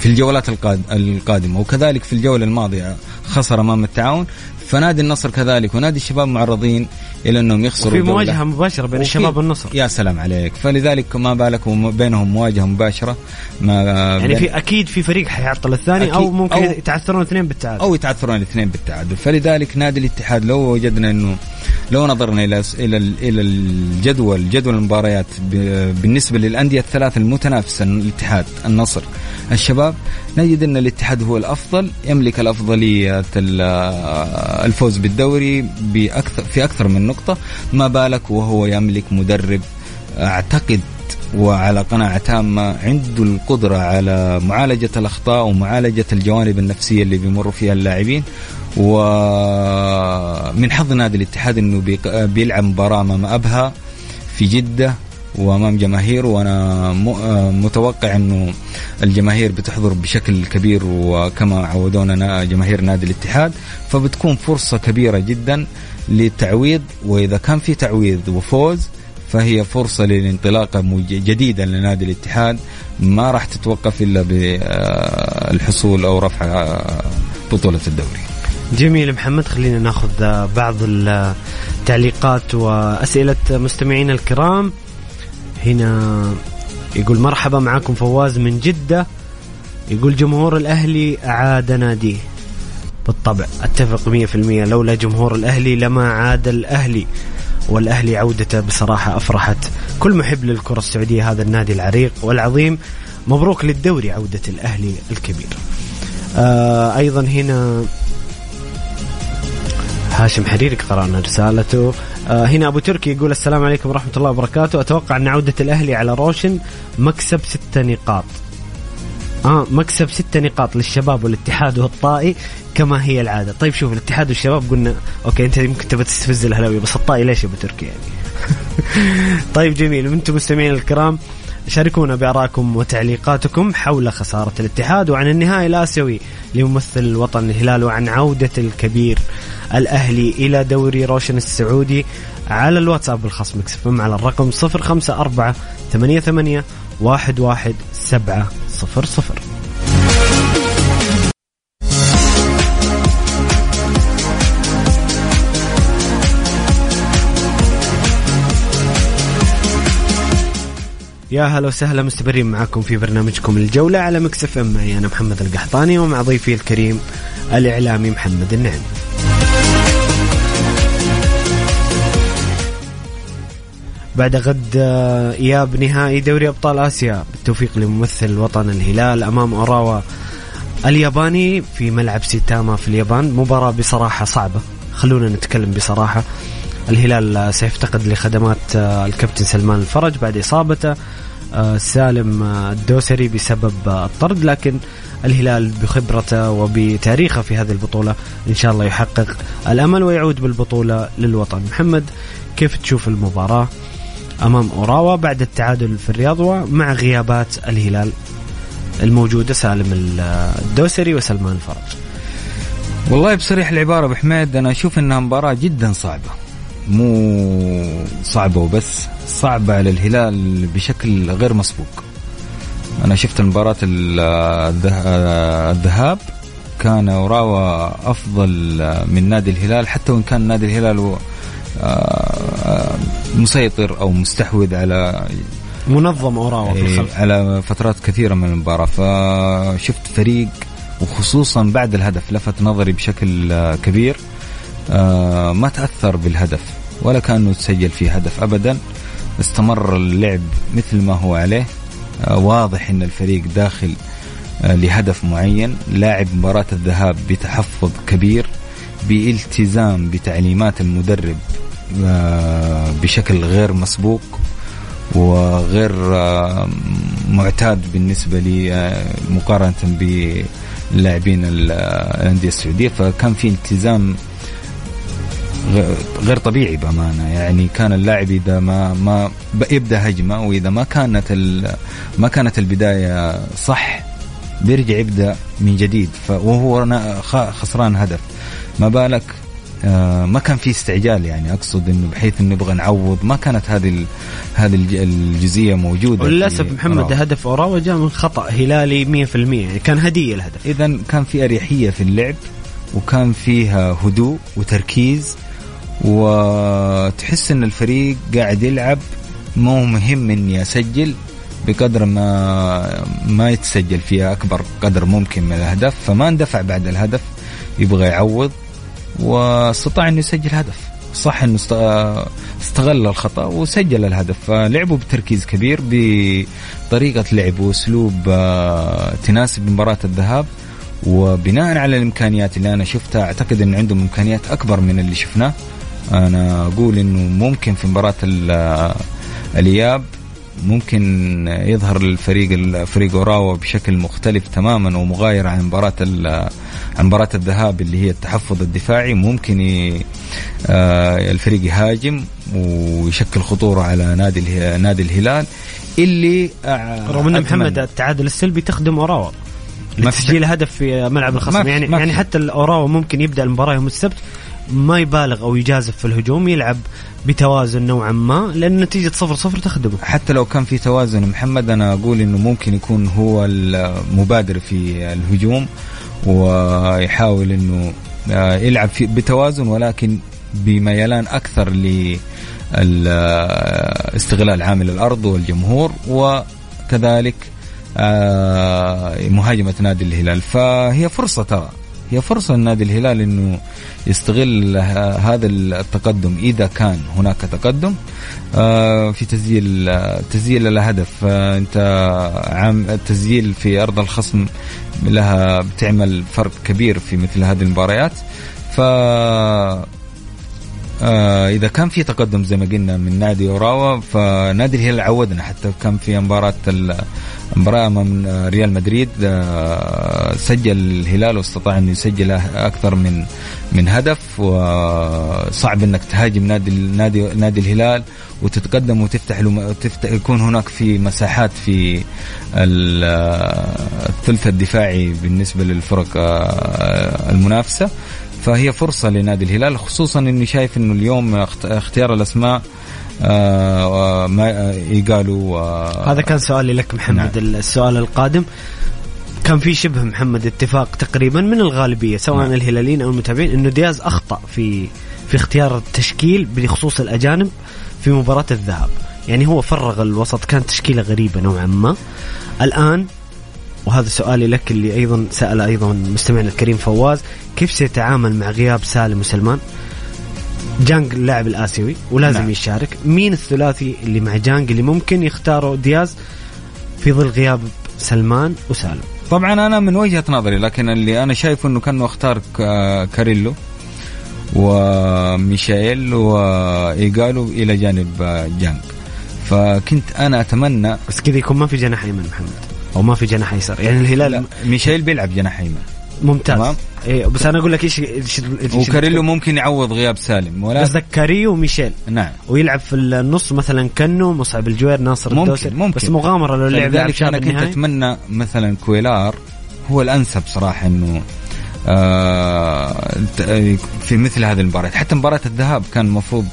في الجولات القاد- القادمة. وكذلك في الجولة الماضية خسر أمام التعاون فنادي النصر كذلك ونادي الشباب معرضين إلى أنهم يخسروا جولة. مواجهة مباشرة بين الشباب والنصر يا سلام عليك فلذلك ما بالك وبينهم مواجهة مباشرة ما يعني في أكيد في فريق حيعطل الثاني أو. ممكن أو- يتعثرون اثنين بالتعادل أو يتعثرون الاثنين بالتعادل فلذلك نادي الاتحاد لو وجدنا انه لو نظرنا إلى إلى إلى الجدول جدول المباريات بالنسبة للأندية الثلاث المتنافسة الاتحاد النصر الشباب نجد إن الاتحاد هو الأفضل يملك الأفضلية ال- الفوز بالدوري باكثر في أكثر من نقطة. ما بالك وهو يملك مدرب أعتقد وعلى قناعة تامة عنده القدرة على معالجة الأخطاء ومعالجة الجوانب النفسية اللي بيمروا فيها اللاعبين. ومن حظ نادي الاتحاد إنه بيلعب مباراة أمام أبها في جدة. وأمام جماهير وأنا آه متوقع إنه الجماهير بتحضر بشكل كبير وكما عودونا جماهير نادي الاتحاد فبتكون فرصة كبيرة جدا للتعويض وإذا كان في تعويض وفوز فهي فرصة للانطلاقة جديدة لنادي الاتحاد ما راح تتوقف إلا بالحصول أو رفع آه، بطولة الدوري. جميل محمد خلينا ناخذ آه، بعض التعليقات وأسئلة مستمعينا الكرام. هنا يقول مرحبا معكم فواز من جدة. يقول جمهور الأهلي اعاد ناديه بالطبع أتفق 100% لولا جمهور الأهلي لما عاد الأهلي. والأهلي عودته بصراحة أفرحت. كل محب للكرة السعودية هذا النادي العريق والعظيم. مبروك للدوري عودة الأهلي الكبير. آه أيضا هنا هاشم حريري قرأنا رسالته. آه هنا أبو تركي يقول السلام عليكم ورحمة الله وبركاته. أتوقع أن عودة الأهلي على روشن مكسب ستة نقاط. آه مكسب ستة نقاط للشباب والاتحاد والطائي كما هي العادة. طيب شوف الاتحاد والشباب قلنا okay أنت يمكن تبى تستفز الأهلاوي بس الطائي ليش يا أبو تركي يعني؟ طيب جميل أنتم مستمعين الكرام شاركونا بآرائكم وتعليقاتكم حول خسارة الاتحاد وعن النهائي الآسيوي لممثل الوطن الهلال وعن عودة الكبير الأهلي إلى دوري روشن السعودي على الواتساب الخاص Mix FM على الرقم 054 88 11 يا هلا وسهلا مستمرين معكم في برنامجكم الجولة على Mix FM. معي أنا محمد القحطاني ومع ضيفي الكريم الإعلامي محمد النعم. بعد غد آه، إياب نهائي دوري أبطال آسيا بالتوفيق لممثل الوطن الهلال أمام أوراوا الياباني في ملعب سيتاما في اليابان. مباراة بصراحة صعبة خلونا نتكلم بصراحة. الهلال آه، سيفتقد لخدمات آه، الكابتن سلمان الفرج بعد إصابته. سالم آه، الدوسري بسبب آه، الطرد لكن الهلال بخبرته وبتاريخه في هذه البطولة إن شاء الله يحقق الأمل ويعود بالبطولة للوطن. محمد كيف تشوف المباراة أمام أوراوا بعد التعادل في الرياض ومع غيابات الهلال الموجودة؟ سالم الدوسري وسلمان الفرج والله بصريح العبارة أبو حميد أنا أشوف إنها مباراة جدا صعبة. مو صعبة وبس صعبة على الهلال بشكل غير مسبوق. أنا شفت المباراه الذه- الذهاب كان وراوا أفضل من نادي الهلال حتى وإن كان نادي الهلال هو آه، مسيطر أو مستحوذ على منظم اوراوا في إيه، الخلف. على فترات كثيرة من المباراة. فشفت فريق وخصوصا بعد الهدف لفت نظري بشكل آه، كبير. آه، ما تأثر بالهدف ولا كأنه تسجل فيه هدف أبدا. استمر اللعب مثل ما هو عليه. آه، واضح أن الفريق داخل آه، لهدف معين. لاعب مباراة الذهاب بتحفظ كبير بالتزام بتعليمات المدرب آه، بشكل غير مسبوق وغير آه، معتاد بالنسبة لي آه، مقارنة باللاعبين ال- آه، الأندية السعودية. فكان في التزام غير طبيعي بأمانة. يعني كان اللاعب إذا ما ما يبدأ هجمة وإذا ما كانت ما كانت البداية صح بيرجع يبدأ من جديد. وهو خسران هدف. ما بالك؟ آه، ما كان في استعجال يعني. أقصد إنه بحيث إنه نبغى نعوض. ما كانت هذه هذه الج- الجزئية موجودة وللأسف محمد. هدف أوراوا جاء من خطأ هلالي 100% يعني كان هدية الهدف. اذا كان في أريحية في اللعب وكان فيها هدوء وتركيز وتحس إن الفريق قاعد يلعب مو مهم إني أسجل بقدر ما ما يتسجل فيها أكبر قدر ممكن من الاهداف فما اندفع بعد الهدف يبغى يعوض واستطاع إنه يسجل هدف. صح إنه است- استغل الخطأ وسجل الهدف فلعبوا بتركيز كبير بطريقة لعب وأسلوب آه، تناسب مباراة الذهاب وبناء على الإمكانيات اللي أنا شفتها أعتقد إن عندهم إمكانيات أكبر من اللي شفناه. أنا أقول إنه ممكن في مباراة ال- الإياب ممكن يظهر الفريق الفريق أوراوا بشكل مختلف تماما ومغاير عن مباراة عن مباراة الذهاب اللي هي التحفظ الدفاعي. ممكن ي- آه، الفريق يهاجم ويشكل خطورة على نادي اله- نادي الهلال اللي آه، رغم ان محمد التعادل السلبي تخدم أوراوا لتسجيل هدف في ملعب الخصم. يعني. يعني حتى الأوراوا ممكن يبدأ المباراة يوم السبت. ما يبالغ أو يجازف في الهجوم يلعب بتوازن نوعا ما لأن نتيجة 0 0 تخدمه. حتى لو كان في توازن محمد أنا أقول إنه ممكن يكون هو المبادر في الهجوم ويحاول إنه آه، يلعب في بتوازن ولكن بميلان أكثر ل استغلال عامل الأرض والجمهور وكذلك آه، مهاجمة نادي الهلال. فهي فرصة ترى. هي فرصة لنادي الهلال إنه يستغل هذا التقدم إذا كان هناك تقدم آه، في تسجيل آه، تسجيل الهدف آه، أنت عام التسجيل في أرض الخصم لها بتعمل فرق كبير في مثل هذه المباريات. ف آه إذا كان في تقدم زي ما قلنا من نادي أوراوا فنادي الهلال عودنا حتى كان في مباراة مباراة امام ريال مدريد آه سجل الهلال واستطاع انه يسجل أكثر من من هدف وصعب إنك تهاجم نادي نادي نادي الهلال وتتقدم وتفتح له تفتح يكون هناك في مساحات في ال- الثلث الدفاعي بالنسبة للفرق آه، المنافسة. فهي فرصة لنادي الهلال خصوصا إني شايف إنه اليوم اخت- اختيار الأسماء ما يقالوا آه هذا كان سؤالي لك محمد نعم. السؤال القادم كان في شبه محمد اتفاق تقريبا من الغالبية سواء نعم. الهلاليين أو المتابعين إنه دياز أخطأ في في اختيار التشكيل بخصوص الأجانب في مباراة الذهاب يعني هو فرغ الوسط كانت تشكيلة غريبة نوعا ما الآن وهذا سؤالي لك اللي أيضا سأل أيضا مستمعنا الكريم فواز كيف سيتعامل مع غياب سالم وسلمان جانج اللاعب الآسيوي ولازم نعم. يشارك. مين الثلاثي اللي مع جانج اللي ممكن يختاروا دياز في ظل غياب سلمان وسالم؟ طبعا أنا من وجهة نظري لكن اللي أنا شايفه إنه كأنه اختار كاريلو وميشائيل وإيجالو إلى جانب جانج. فكنت أنا أتمنى بس كذا يكون ما في جناح ايمن محمد أو ما في جناح ايسر يعني الهلال لا ميشائيل بيلعب جناح ايمن ممتاز. تمام. إيه بس أنا أقول لك إيش إيش وكاريلو ممكن يعوض غياب سالم ولكن قصدك كاريلو وميشيل. نعم. ويلعب في النص مثلا كنو مصعب الجوير ناصر ممكن- الدوسري ممكن. بس مغامرة لو لعب لذلك شاب أنا كنت أتمنى مثلا كويلار هو الأنسب صراحة إنه آه، في مثل هذه المباريات حتى مباراة الذهاب كان المفروض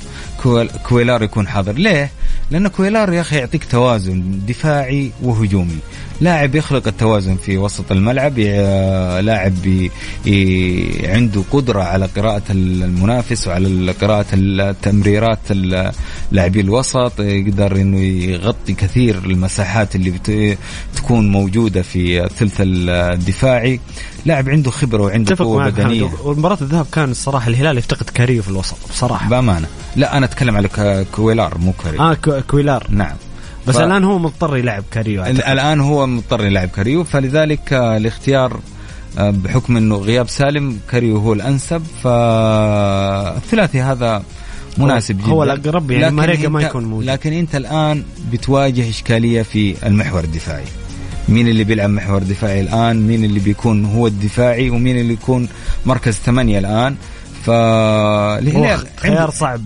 كويلار يكون حاضر. ليه؟ لأن كويلار يا أخي يعطيك توازن دفاعي وهجومي. لاعب يخلق التوازن في وسط الملعب لاعب عنده قدرة على قراءة المنافس وعلى قراءة التمريرات لاعبي الوسط. يقدر إنه يغطي كثير المساحات اللي تكون موجودة في الثلث الدفاعي لاعب عنده خبرة وعنده قوة بدنية. ومباراة الذهاب كان الصراحة الهلال يفتقد كاريلو في الوسط بصراحة. بأمانة. لا أنا أتكلم على كويلار مو كاريلو. آه كويلار. نعم. بس ف... الآن هو مضطر يلعب كاريلو أعتقد. الآن هو مضطر يلعب كاريلو فلذلك آه، الاختيار آه، بحكم إنه غياب سالم كاريلو هو الأنسب. فالثلاثي هذا مناسب جدا هو الأقرب يعني ما يكون موجود. لكن أنت الآن بتواجه إشكالية في المحور الدفاعي. مين اللي بيلعب محور دفاعي الآن؟ مين اللي بيكون هو الدفاعي؟ ومين اللي يكون مركز ثمانية الآن؟ فالهلال خيار صعب.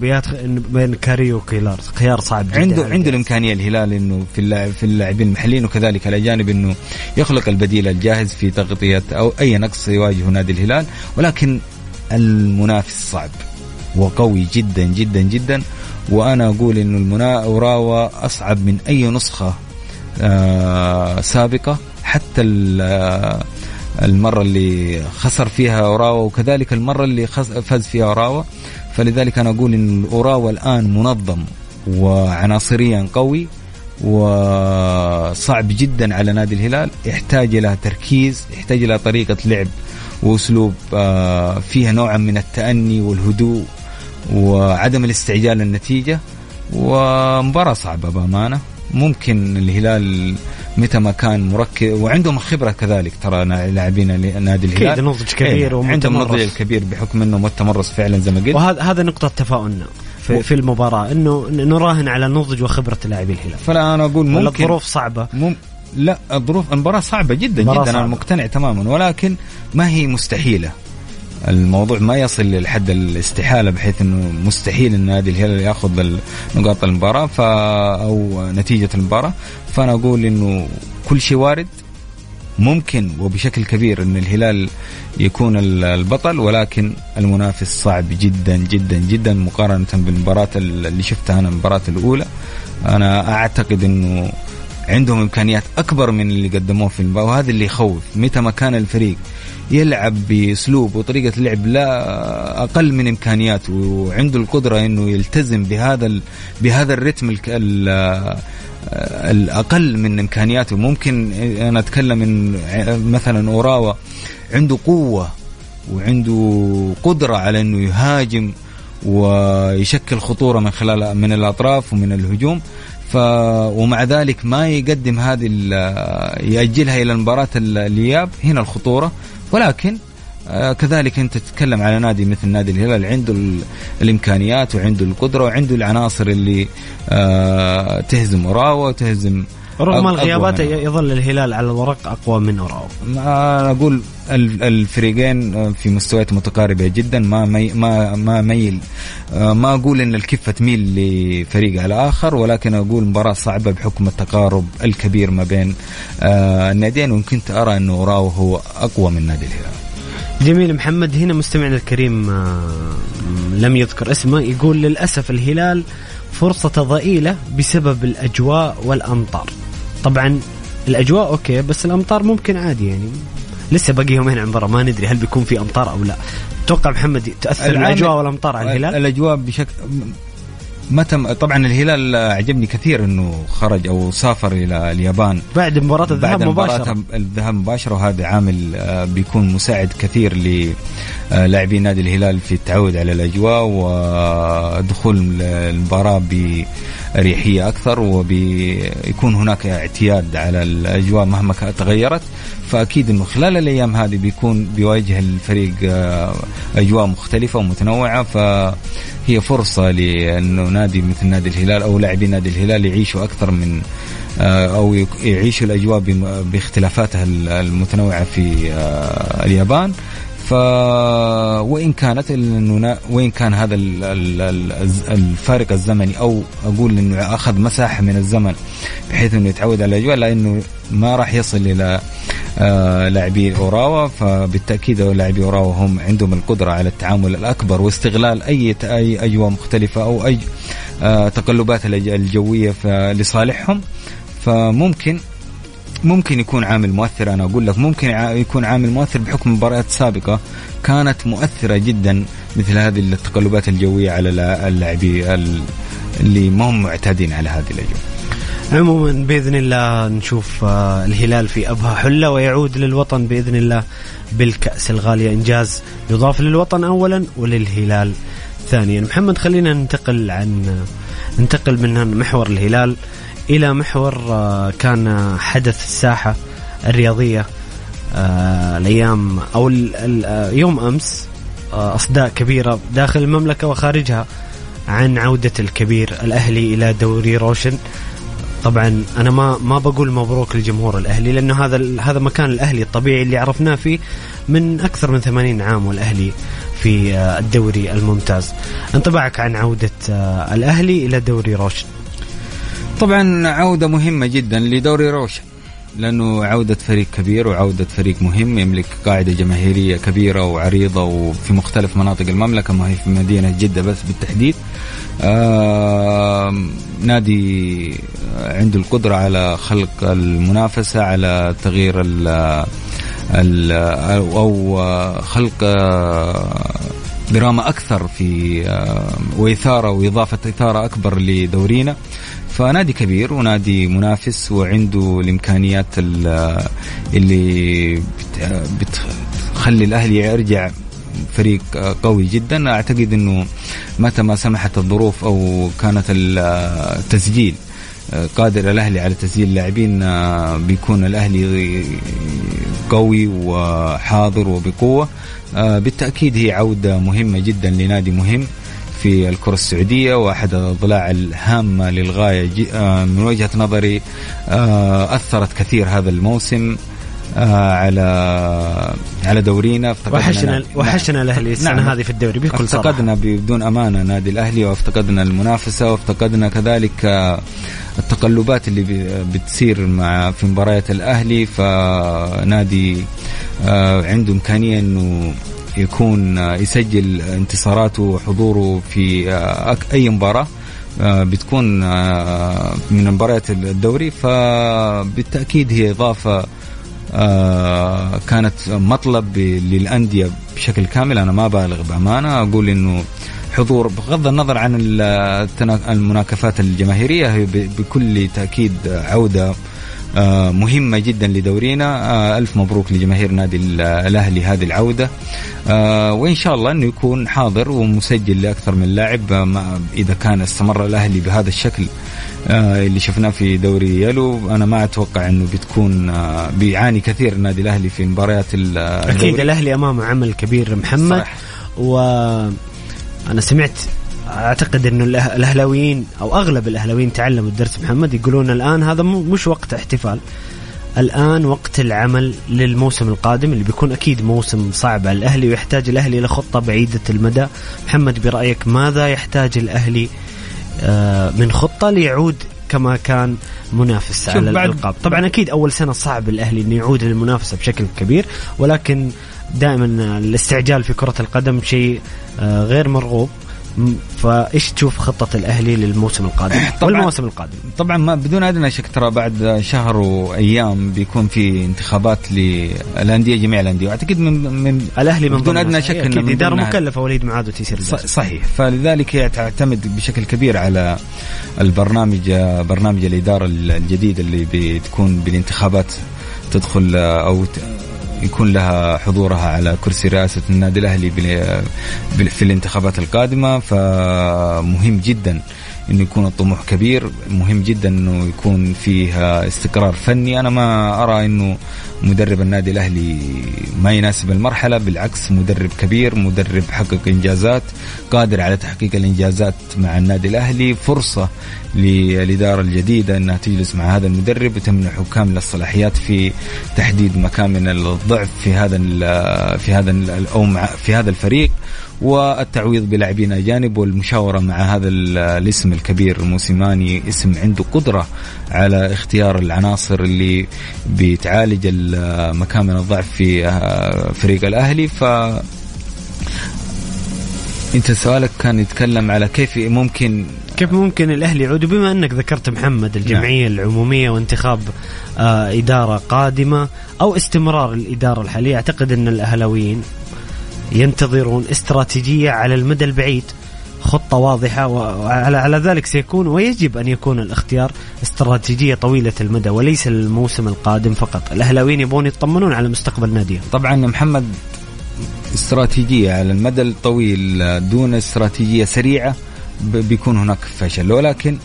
بين كاري وكيلار خيار صعب جدا. عنده عنده الإمكانية الهلال إنه في اللاعب في اللاعبين المحليين وكذلك الاجانب إنه يخلق البديل الجاهز في تغطية أو أي نقص يواجهه نادي الهلال. ولكن المنافس صعب وقوي جدا جدا جدا. وأنا أقول إنه المنا اوراوا أصعب من أي نسخة سابقة حتى المرة اللي خسر فيها أوراوا وكذلك المرة اللي فاز فيها أوراوا. فلذلك أنا أقول أن أوراوا الآن منظم وعناصريا قوي وصعب جدا على نادي الهلال. يحتاج إلى تركيز يحتاج إلى طريقة لعب وأسلوب آه، فيها نوعا من التأني والهدوء وعدم الاستعجال للنتيجة. ومباراة صعبة بأمانة. ممكن الهلال متى ما كان مركز وعندهم خبرة كذلك ترى لاعبين نادي الهلال. أكيد نضج كبير إيه عندهم نضج كبير بحكم إنه التمرس فعلا زي ما قلت. وهذا هذا نقطة تفاؤلنا في, في المباراة إنه نراهن على نضج وخبرة لاعبي الهلال. فلا أنا أقول ممكن الظروف صعبة. مم لا الظروف المباراة صعبة جدا جدا صعبة. أنا مقتنع تماما ولكن ما هي مستحيلة. الموضوع ما يصل لحد الاستحالة بحيث إنه مستحيل إن نادي الهلال يأخذ نقاط المباراة ف أو نتيجة المباراة. فأنا أقول إنه كل شيء وارد ممكن وبشكل كبير إن الهلال يكون البطل ولكن المنافس صعب جدا جدا جدا مقارنة بالمباراة اللي شفتها أنا المباراة الأولى. أنا أعتقد إنه عندهم إمكانيات أكبر من اللي قدموه في المباراه وهذا اللي يخوف. متى ما كان الفريق يلعب بأسلوب وطريقة لعب لا أقل من امكانياته وعنده القدرة إنه يلتزم بهذا بهذا الرتم الأقل من إمكانياته. ممكن أنا أتكلم من مثلا أوراوا عنده قوة وعنده قدرة على إنه يهاجم ويشكل خطورة من خلال من الأطراف ومن الهجوم. ومع ذلك ما يقدم هذه يأجلها إلى مباراة الإياب هنا الخطورة. ولكن آه كذلك أنت تتكلم على نادي مثل نادي الهلال عنده الإمكانيات وعنده القدرة وعنده العناصر اللي آه تهزم اوراوا وتهزم رغم الغيابات يظل الهلال على الورق أقوى من اوراوا أنا أقول الفريقين في مستويات متقاربة جدا ما مي ما ما ميل. آه، ما أقول إن الكفة تميل لفريق على آخر ولكن أقول مباراة صعبة بحكم التقارب الكبير ما بين آه، الناديين وكنت ارى انه اوراوا هو أقوى من نادي الهلال. جميل محمد هنا مستمعنا الكريم آه، لم يذكر اسمه يقول للأسف الهلال فرصة ضئيلة بسبب الأجواء والأمطار. طبعا الأجواء أوكي بس الأمطار ممكن عادي يعني. لسه باقي يومين عن برا ما ندري هل بيكون في أمطار أو لا. توقع محمد تأثر الأجواء والأمطار على الهلال؟ الأجواء بشكل متى طبعا الهلال عجبني كثير إنه خرج أو سافر إلى اليابان. بعد مباراة الذهاب مباشرة. بعد الذهاب مباشرة وهذا عامل آه، بيكون مساعد كثير للاعبين نادي الهلال في التعود على الأجواء ودخول المباراة باريحيه أكثر وبيكون هناك اعتياد على الأجواء مهما تغيرت. فأكيد إنه خلال الأيام هذه بيكون بيواجه الفريق آه، أجواء مختلفة ومتنوعة. فهي فرصة لأنه نادي مثل نادي الهلال أو لاعبي نادي الهلال يعيشوا أكثر من آه، أو يعيشوا الأجواء باختلافاتها المتنوعة في آه، اليابان. ف وإن كانت وين كان هذا الفارق الزمني أو أقول إنه أخذ مساحه من الزمن بحيث إنه يتعود على الأجواء لأنه ما راح يصل إلى آه، لاعبي أوراوا فبالتأكيد لاعبي أوراوا هم عندهم القدرة على التعامل الأكبر واستغلال أي أي أجواء مختلفة أو أي آه، تقلبات الجوية لصالحهم. فممكن ممكن يكون عامل مؤثر أنا أقول لك ممكن يكون عامل مؤثر بحكم مباريات سابقة كانت مؤثرة جدا مثل هذه التقلبات الجوية على اللاعبين اللي ما هم معتادين على هذه الأجواء. عموما بإذن الله نشوف آه، الهلال في أبها حلة ويعود للوطن بإذن الله بالكأس الغاليه إنجاز يضاف للوطن اولا وللهلال ثانيا محمد خلينا ننتقل عن ننتقل من محور الهلال إلى محور آه، كان حدث الساحة الرياضية آه، الأيام أو يوم أمس أصداء كبيرة داخل المملكة وخارجها عن عودة الكبير الأهلي إلى دوري روشن طبعا أنا ما ما بقول مبروك لجمهور الأهلي لأنه هذا هذا مكان الأهلي الطبيعي اللي عرفناه فيه من أكثر من 80 عام والأهلي في آه، الدوري الممتاز. انطباعك عن عودة آه، الأهلي إلى دوري روشن؟ طبعا عودة مهمة جدا لدوري روشن لأنه عودة فريق كبير وعودة فريق مهم يملك قاعدة جماهيرية كبيرة وعريضة وفي مختلف مناطق المملكة ما هي في مدينة جدة بس بالتحديد. آه نادي عنده القدرة على خلق المنافسة على تغيير ال ال أو خلق دراما أكثر في وإثارة وإضافة إثارة أكبر لدورينا. فنادي كبير ونادي منافس وعنده الإمكانيات اللي بتخلي الأهلي يرجع فريق قوي جدا. أعتقد إنه متى ما سمحت الظروف أو كانت التسجيل قادر الأهلي على تسجيل لاعبين بيكون الأهلي قوي وحاضر وبقوة. بالتأكيد هي عودة مهمة جدا لنادي مهم. في الكرة السعودية واحد الأضلاع الهامة للغاية من وجهة نظري أثرت كثير هذا الموسم آه على على دورينا. وحشنا وحشنا الأهلي السنة نعم. هذه في الدوري بكل افتقدنا بدون أمانة نادي الأهلي وافتقدنا المنافسة وافتقدنا كذلك آه، التقلبات اللي بتصير مع في مباريات الأهلي. فنادي آه، عنده إمكانية إنه يكون آه، يسجل انتصاراته وحضوره في أي مباراة بتكون من مباريات الدوري. فبالتأكيد هي إضافة آه كانت مطلب للأندية بشكل كامل. أنا ما بالغ بأمانة. أقول إنه حضور بغض النظر عن المناكفات الجماهيرية هي بكل تأكيد عودة آه مهمة جدا لدورينا. آه ألف مبروك لجماهير نادي الأهلي هذه العودة. آه وإن شاء الله أنه يكون حاضر ومسجل لأكثر من لاعب آه، إذا كان استمر الأهلي بهذا الشكل آه، اللي شفناه في دوري يلو. أنا ما أتوقع إنه بتكون آه، بيعاني كثير النادي الأهلي في مباريات أكيد الأهلي أمامه عمل كبير محمد. صح. وأنا سمعت أعتقد إنه الأهلاويين أو أغلب الأهلاويين تعلموا الدرس محمد يقولون الآن هذا مش وقت احتفال. الآن وقت العمل للموسم القادم اللي بيكون أكيد موسم صعب على الأهلي ويحتاج الأهلي إلى خطة بعيدة المدى. محمد برأيك ماذا يحتاج الأهلي آه، من خطة ليعود كما كان منافس على الألقاب؟ طبعا أكيد أول سنة صعب الأهلي إنه يعود للمنافسه بشكل كبير ولكن دائما الاستعجال في كرة القدم شيء آه، غير مرغوب. فايش تشوف خطة الأهلي للموسم القادم؟ والموسم القادم. طبعا ما بدون أدنى شك ترى بعد شهر وأيام بيكون في انتخابات للأندية جميع الأندية. وأعتقد من من الأهلي من بدون أدنى شك إنه إدارة مكلفة وليد معاذ وتيسير صحيح. فلذلك هي تعتمد بشكل كبير على البرنامج برنامج الإدارة الجديد اللي بتكون بالانتخابات تدخل أو يكون لها حضورها على كرسي رئاسة النادي الأهلي في الانتخابات القادمة فمهم جدا إنه يكون الطموح كبير. مهم جدا إنه يكون فيها استقرار فني. أنا ما أرى إنه مدرب النادي الأهلي ما يناسب المرحلة. بالعكس مدرب كبير مدرب حقق إنجازات قادر على تحقيق الإنجازات مع النادي الأهلي. فرصة للإدارة الجديدة إنها تجلس مع هذا المدرب. وتمنحه كامل الصلاحيات في تحديد مكامن الضعف في هذا في هذا أو في هذا الفريق. والتعويض بلاعبين أجانب والمشاورة مع هذا الاسم الكبير موسيماني اسم عنده قدرة على اختيار العناصر اللي بتعالج مكامن الضعف في آه، فريق الأهلي ف أنت سؤالك كان يتكلم على كيف ممكن كيف ممكن الأهلي يعود بما أنك ذكرت محمد الجمعية نعم. العمومية وانتخاب آه إدارة قادمة أو استمرار الإدارة الحالية أعتقد أن الأهلاويين ينتظرون استراتيجية على المدى البعيد. خطة واضحة وعلى على ذلك سيكون ويجب أن يكون الاختيار استراتيجية طويلة المدى وليس الموسم القادم فقط. الأهلاويين يبغون يطمنون على مستقبل ناديهم. طبعا محمد استراتيجية على المدى الطويل دون استراتيجية سريعة بيكون هناك فشل ولكن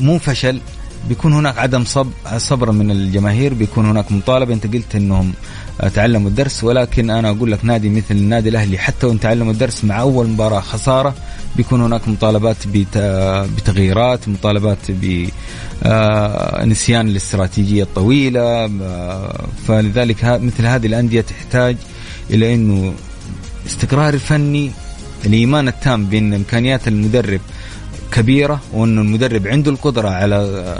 مو فشل بيكون هناك عدم صب صبر من الجماهير بيكون هناك مطالبة. أنت قلت إنهم تعلموا الدرس ولكن أنا أقول لك نادي مثل النادي الأهلي حتى وإن تعلموا الدرس مع أول مباراة خسارة بيكون هناك مطالبات بتغييرات مطالبات بنسيان آه، الاستراتيجية الطويلة آه، فلذلك مثل هذه الأندية تحتاج إلى إنه استقرار الفني الإيمان التام بان إمكانيات المدرب كبيرة وانه المدرب عنده القدرة على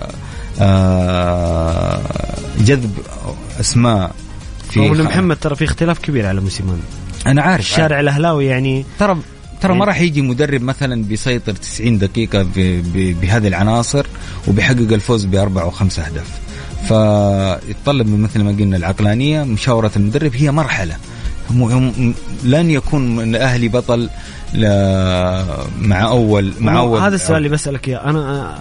آه، جذب أسماء في محمد ترى في اختلاف كبير على موسيماني أنا عارف الشارع الأهلاوي يعني ترى ترى ما راح يجي مدرب مثلا بيسيطر 90 دقيقة بهذه العناصر وبيحقق الفوز بأربع وخمس أهداف. فيتطلب من مثل ما قلنا العقلانية مشاورة المدرب هي مرحلة. لن يكون الاهلي بطل مع اول مع أول هذا السؤال اللي بسألك إياه. أنا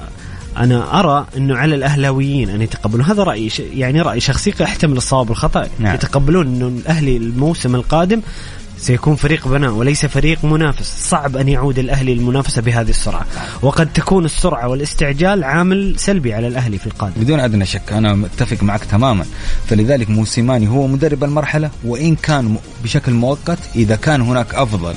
أنا أرى إنه على الأهلاويين أن يتقبلون. هذا رايي يعني رأي شخصي يحتمل الصواب والخطأ. نعم. يتقبلون إنه الأهلي الموسم القادم سيكون فريق بناء وليس فريق منافس. صعب أن يعود الأهلي للمنافسة بهذه السرعة. وقد تكون السرعة والاستعجال عامل سلبي على الأهلي في القادم. بدون أدنى شك أنا متفق معك تماما. فلذلك موسيماني هو مدرب المرحلة وإن كان بشكل مؤقت إذا كان هناك أفضل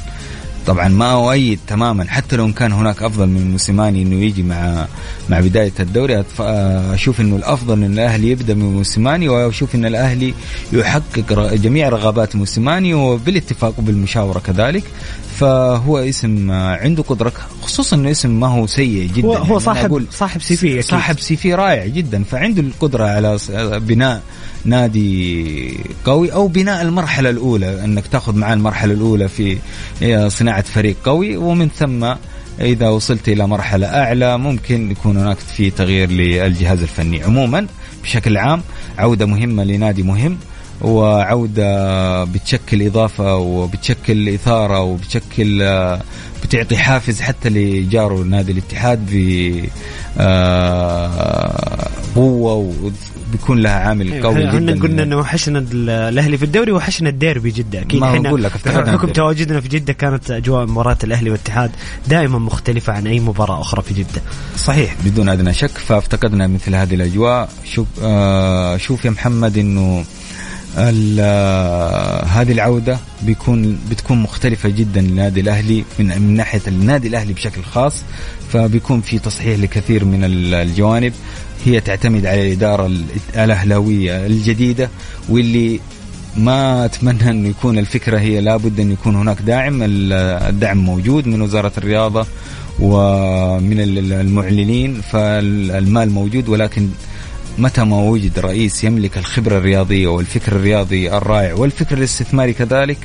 طبعا ما أؤيد تماما. حتى لو كان هناك أفضل من موسيماني إنه يجي مع مع بداية الدوري أشوف إنه الأفضل إن الأهلي يبدأ من موسيماني وأشوف إن الأهلي يحقق جميع رغبات موسيماني وبالاتفاق وبالمشاورة كذلك. فهو اسم عنده قدرة خصوصا إنه اسم ما هو سيء جدا. هو, هو يعني صاحب صاحب CV صاحب CV رائع جدا. فعنده القدرة على بناء نادي قوي أو بناء المرحلة الأولى إنك تاخذ معاه المرحلة الأولى في صناعة فريق قوي ومن ثم إذا وصلت إلى مرحلة أعلى ممكن يكون هناك في تغيير للجهاز الفني. عموما بشكل عام عودة مهمة لنادي مهم. وعودة بتشكل إضافة وبتشكل إثارة وبتشكل بتعطي حافز حتى لجاره نادي الاتحاد بقوه بيكون لها عامل أيوة قوي جدا. قلنا إنه وحشنا الأهلي في الدوري وحشنا الديربي جده أكيد ما أقول لك حكم تواجدنا في جدة كانت أجواء مباراة الأهلي والاتحاد دائما مختلفة عن أي مباراة أخرى في جدة. صحيح بدون أدنى شك فافتقدنا مثل هذه الأجواء. شوف آه شوف يا محمد إنه هذه العودة بيكون بتكون مختلفة جدا للنادي الأهلي من, من ناحية النادي الأهلي بشكل خاص فبيكون في تصحيح لكثير من الجوانب. هي تعتمد على الإدارة الأهلاوية الجديدة واللي ما أتمنى أن يكون الفكرة هي لابد أن يكون هناك داعم. الدعم موجود من وزارة الرياضة ومن المعلنين فالمال موجود ولكن متى ما وجد رئيس يملك الخبرة الرياضية والفكر الرياضي الرائع والفكر الاستثماري كذلك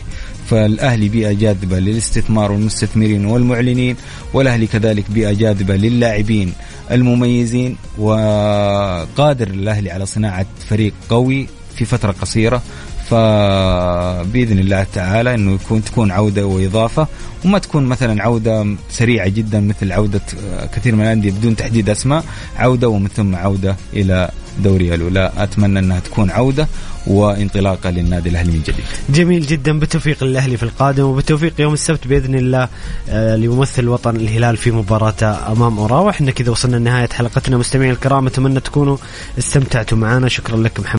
فالأهلي بيئة جاذبة للاستثمار والمستثمرين والمعلنين والأهلي كذلك بيئة جاذبة للاعبين المميزين وقادر الأهلي على صناعة فريق قوي في فترة قصيرة. فبإذن الله تعالى إنه يكون تكون عودة وإضافة وما تكون مثلا عودة سريعة جدا مثل عودة كثير من الأندية بدون تحديد أسماء عودة ومن ثم عودة إلى دوري الأولى. أتمنى أنها تكون عودة وانطلاقة للنادي الأهلي من جديد. جميل جدا. بالتوفيق للأهلي في القادم وبالتوفيق يوم السبت بإذن الله آه، ليمثل وطن الهلال في مباراته أمام اوراوا إحنا كذا وصلنا لنهاية حلقتنا. مستمعينا الكرام أتمنى تكونوا استمتعتوا معنا. شكرا لك محمد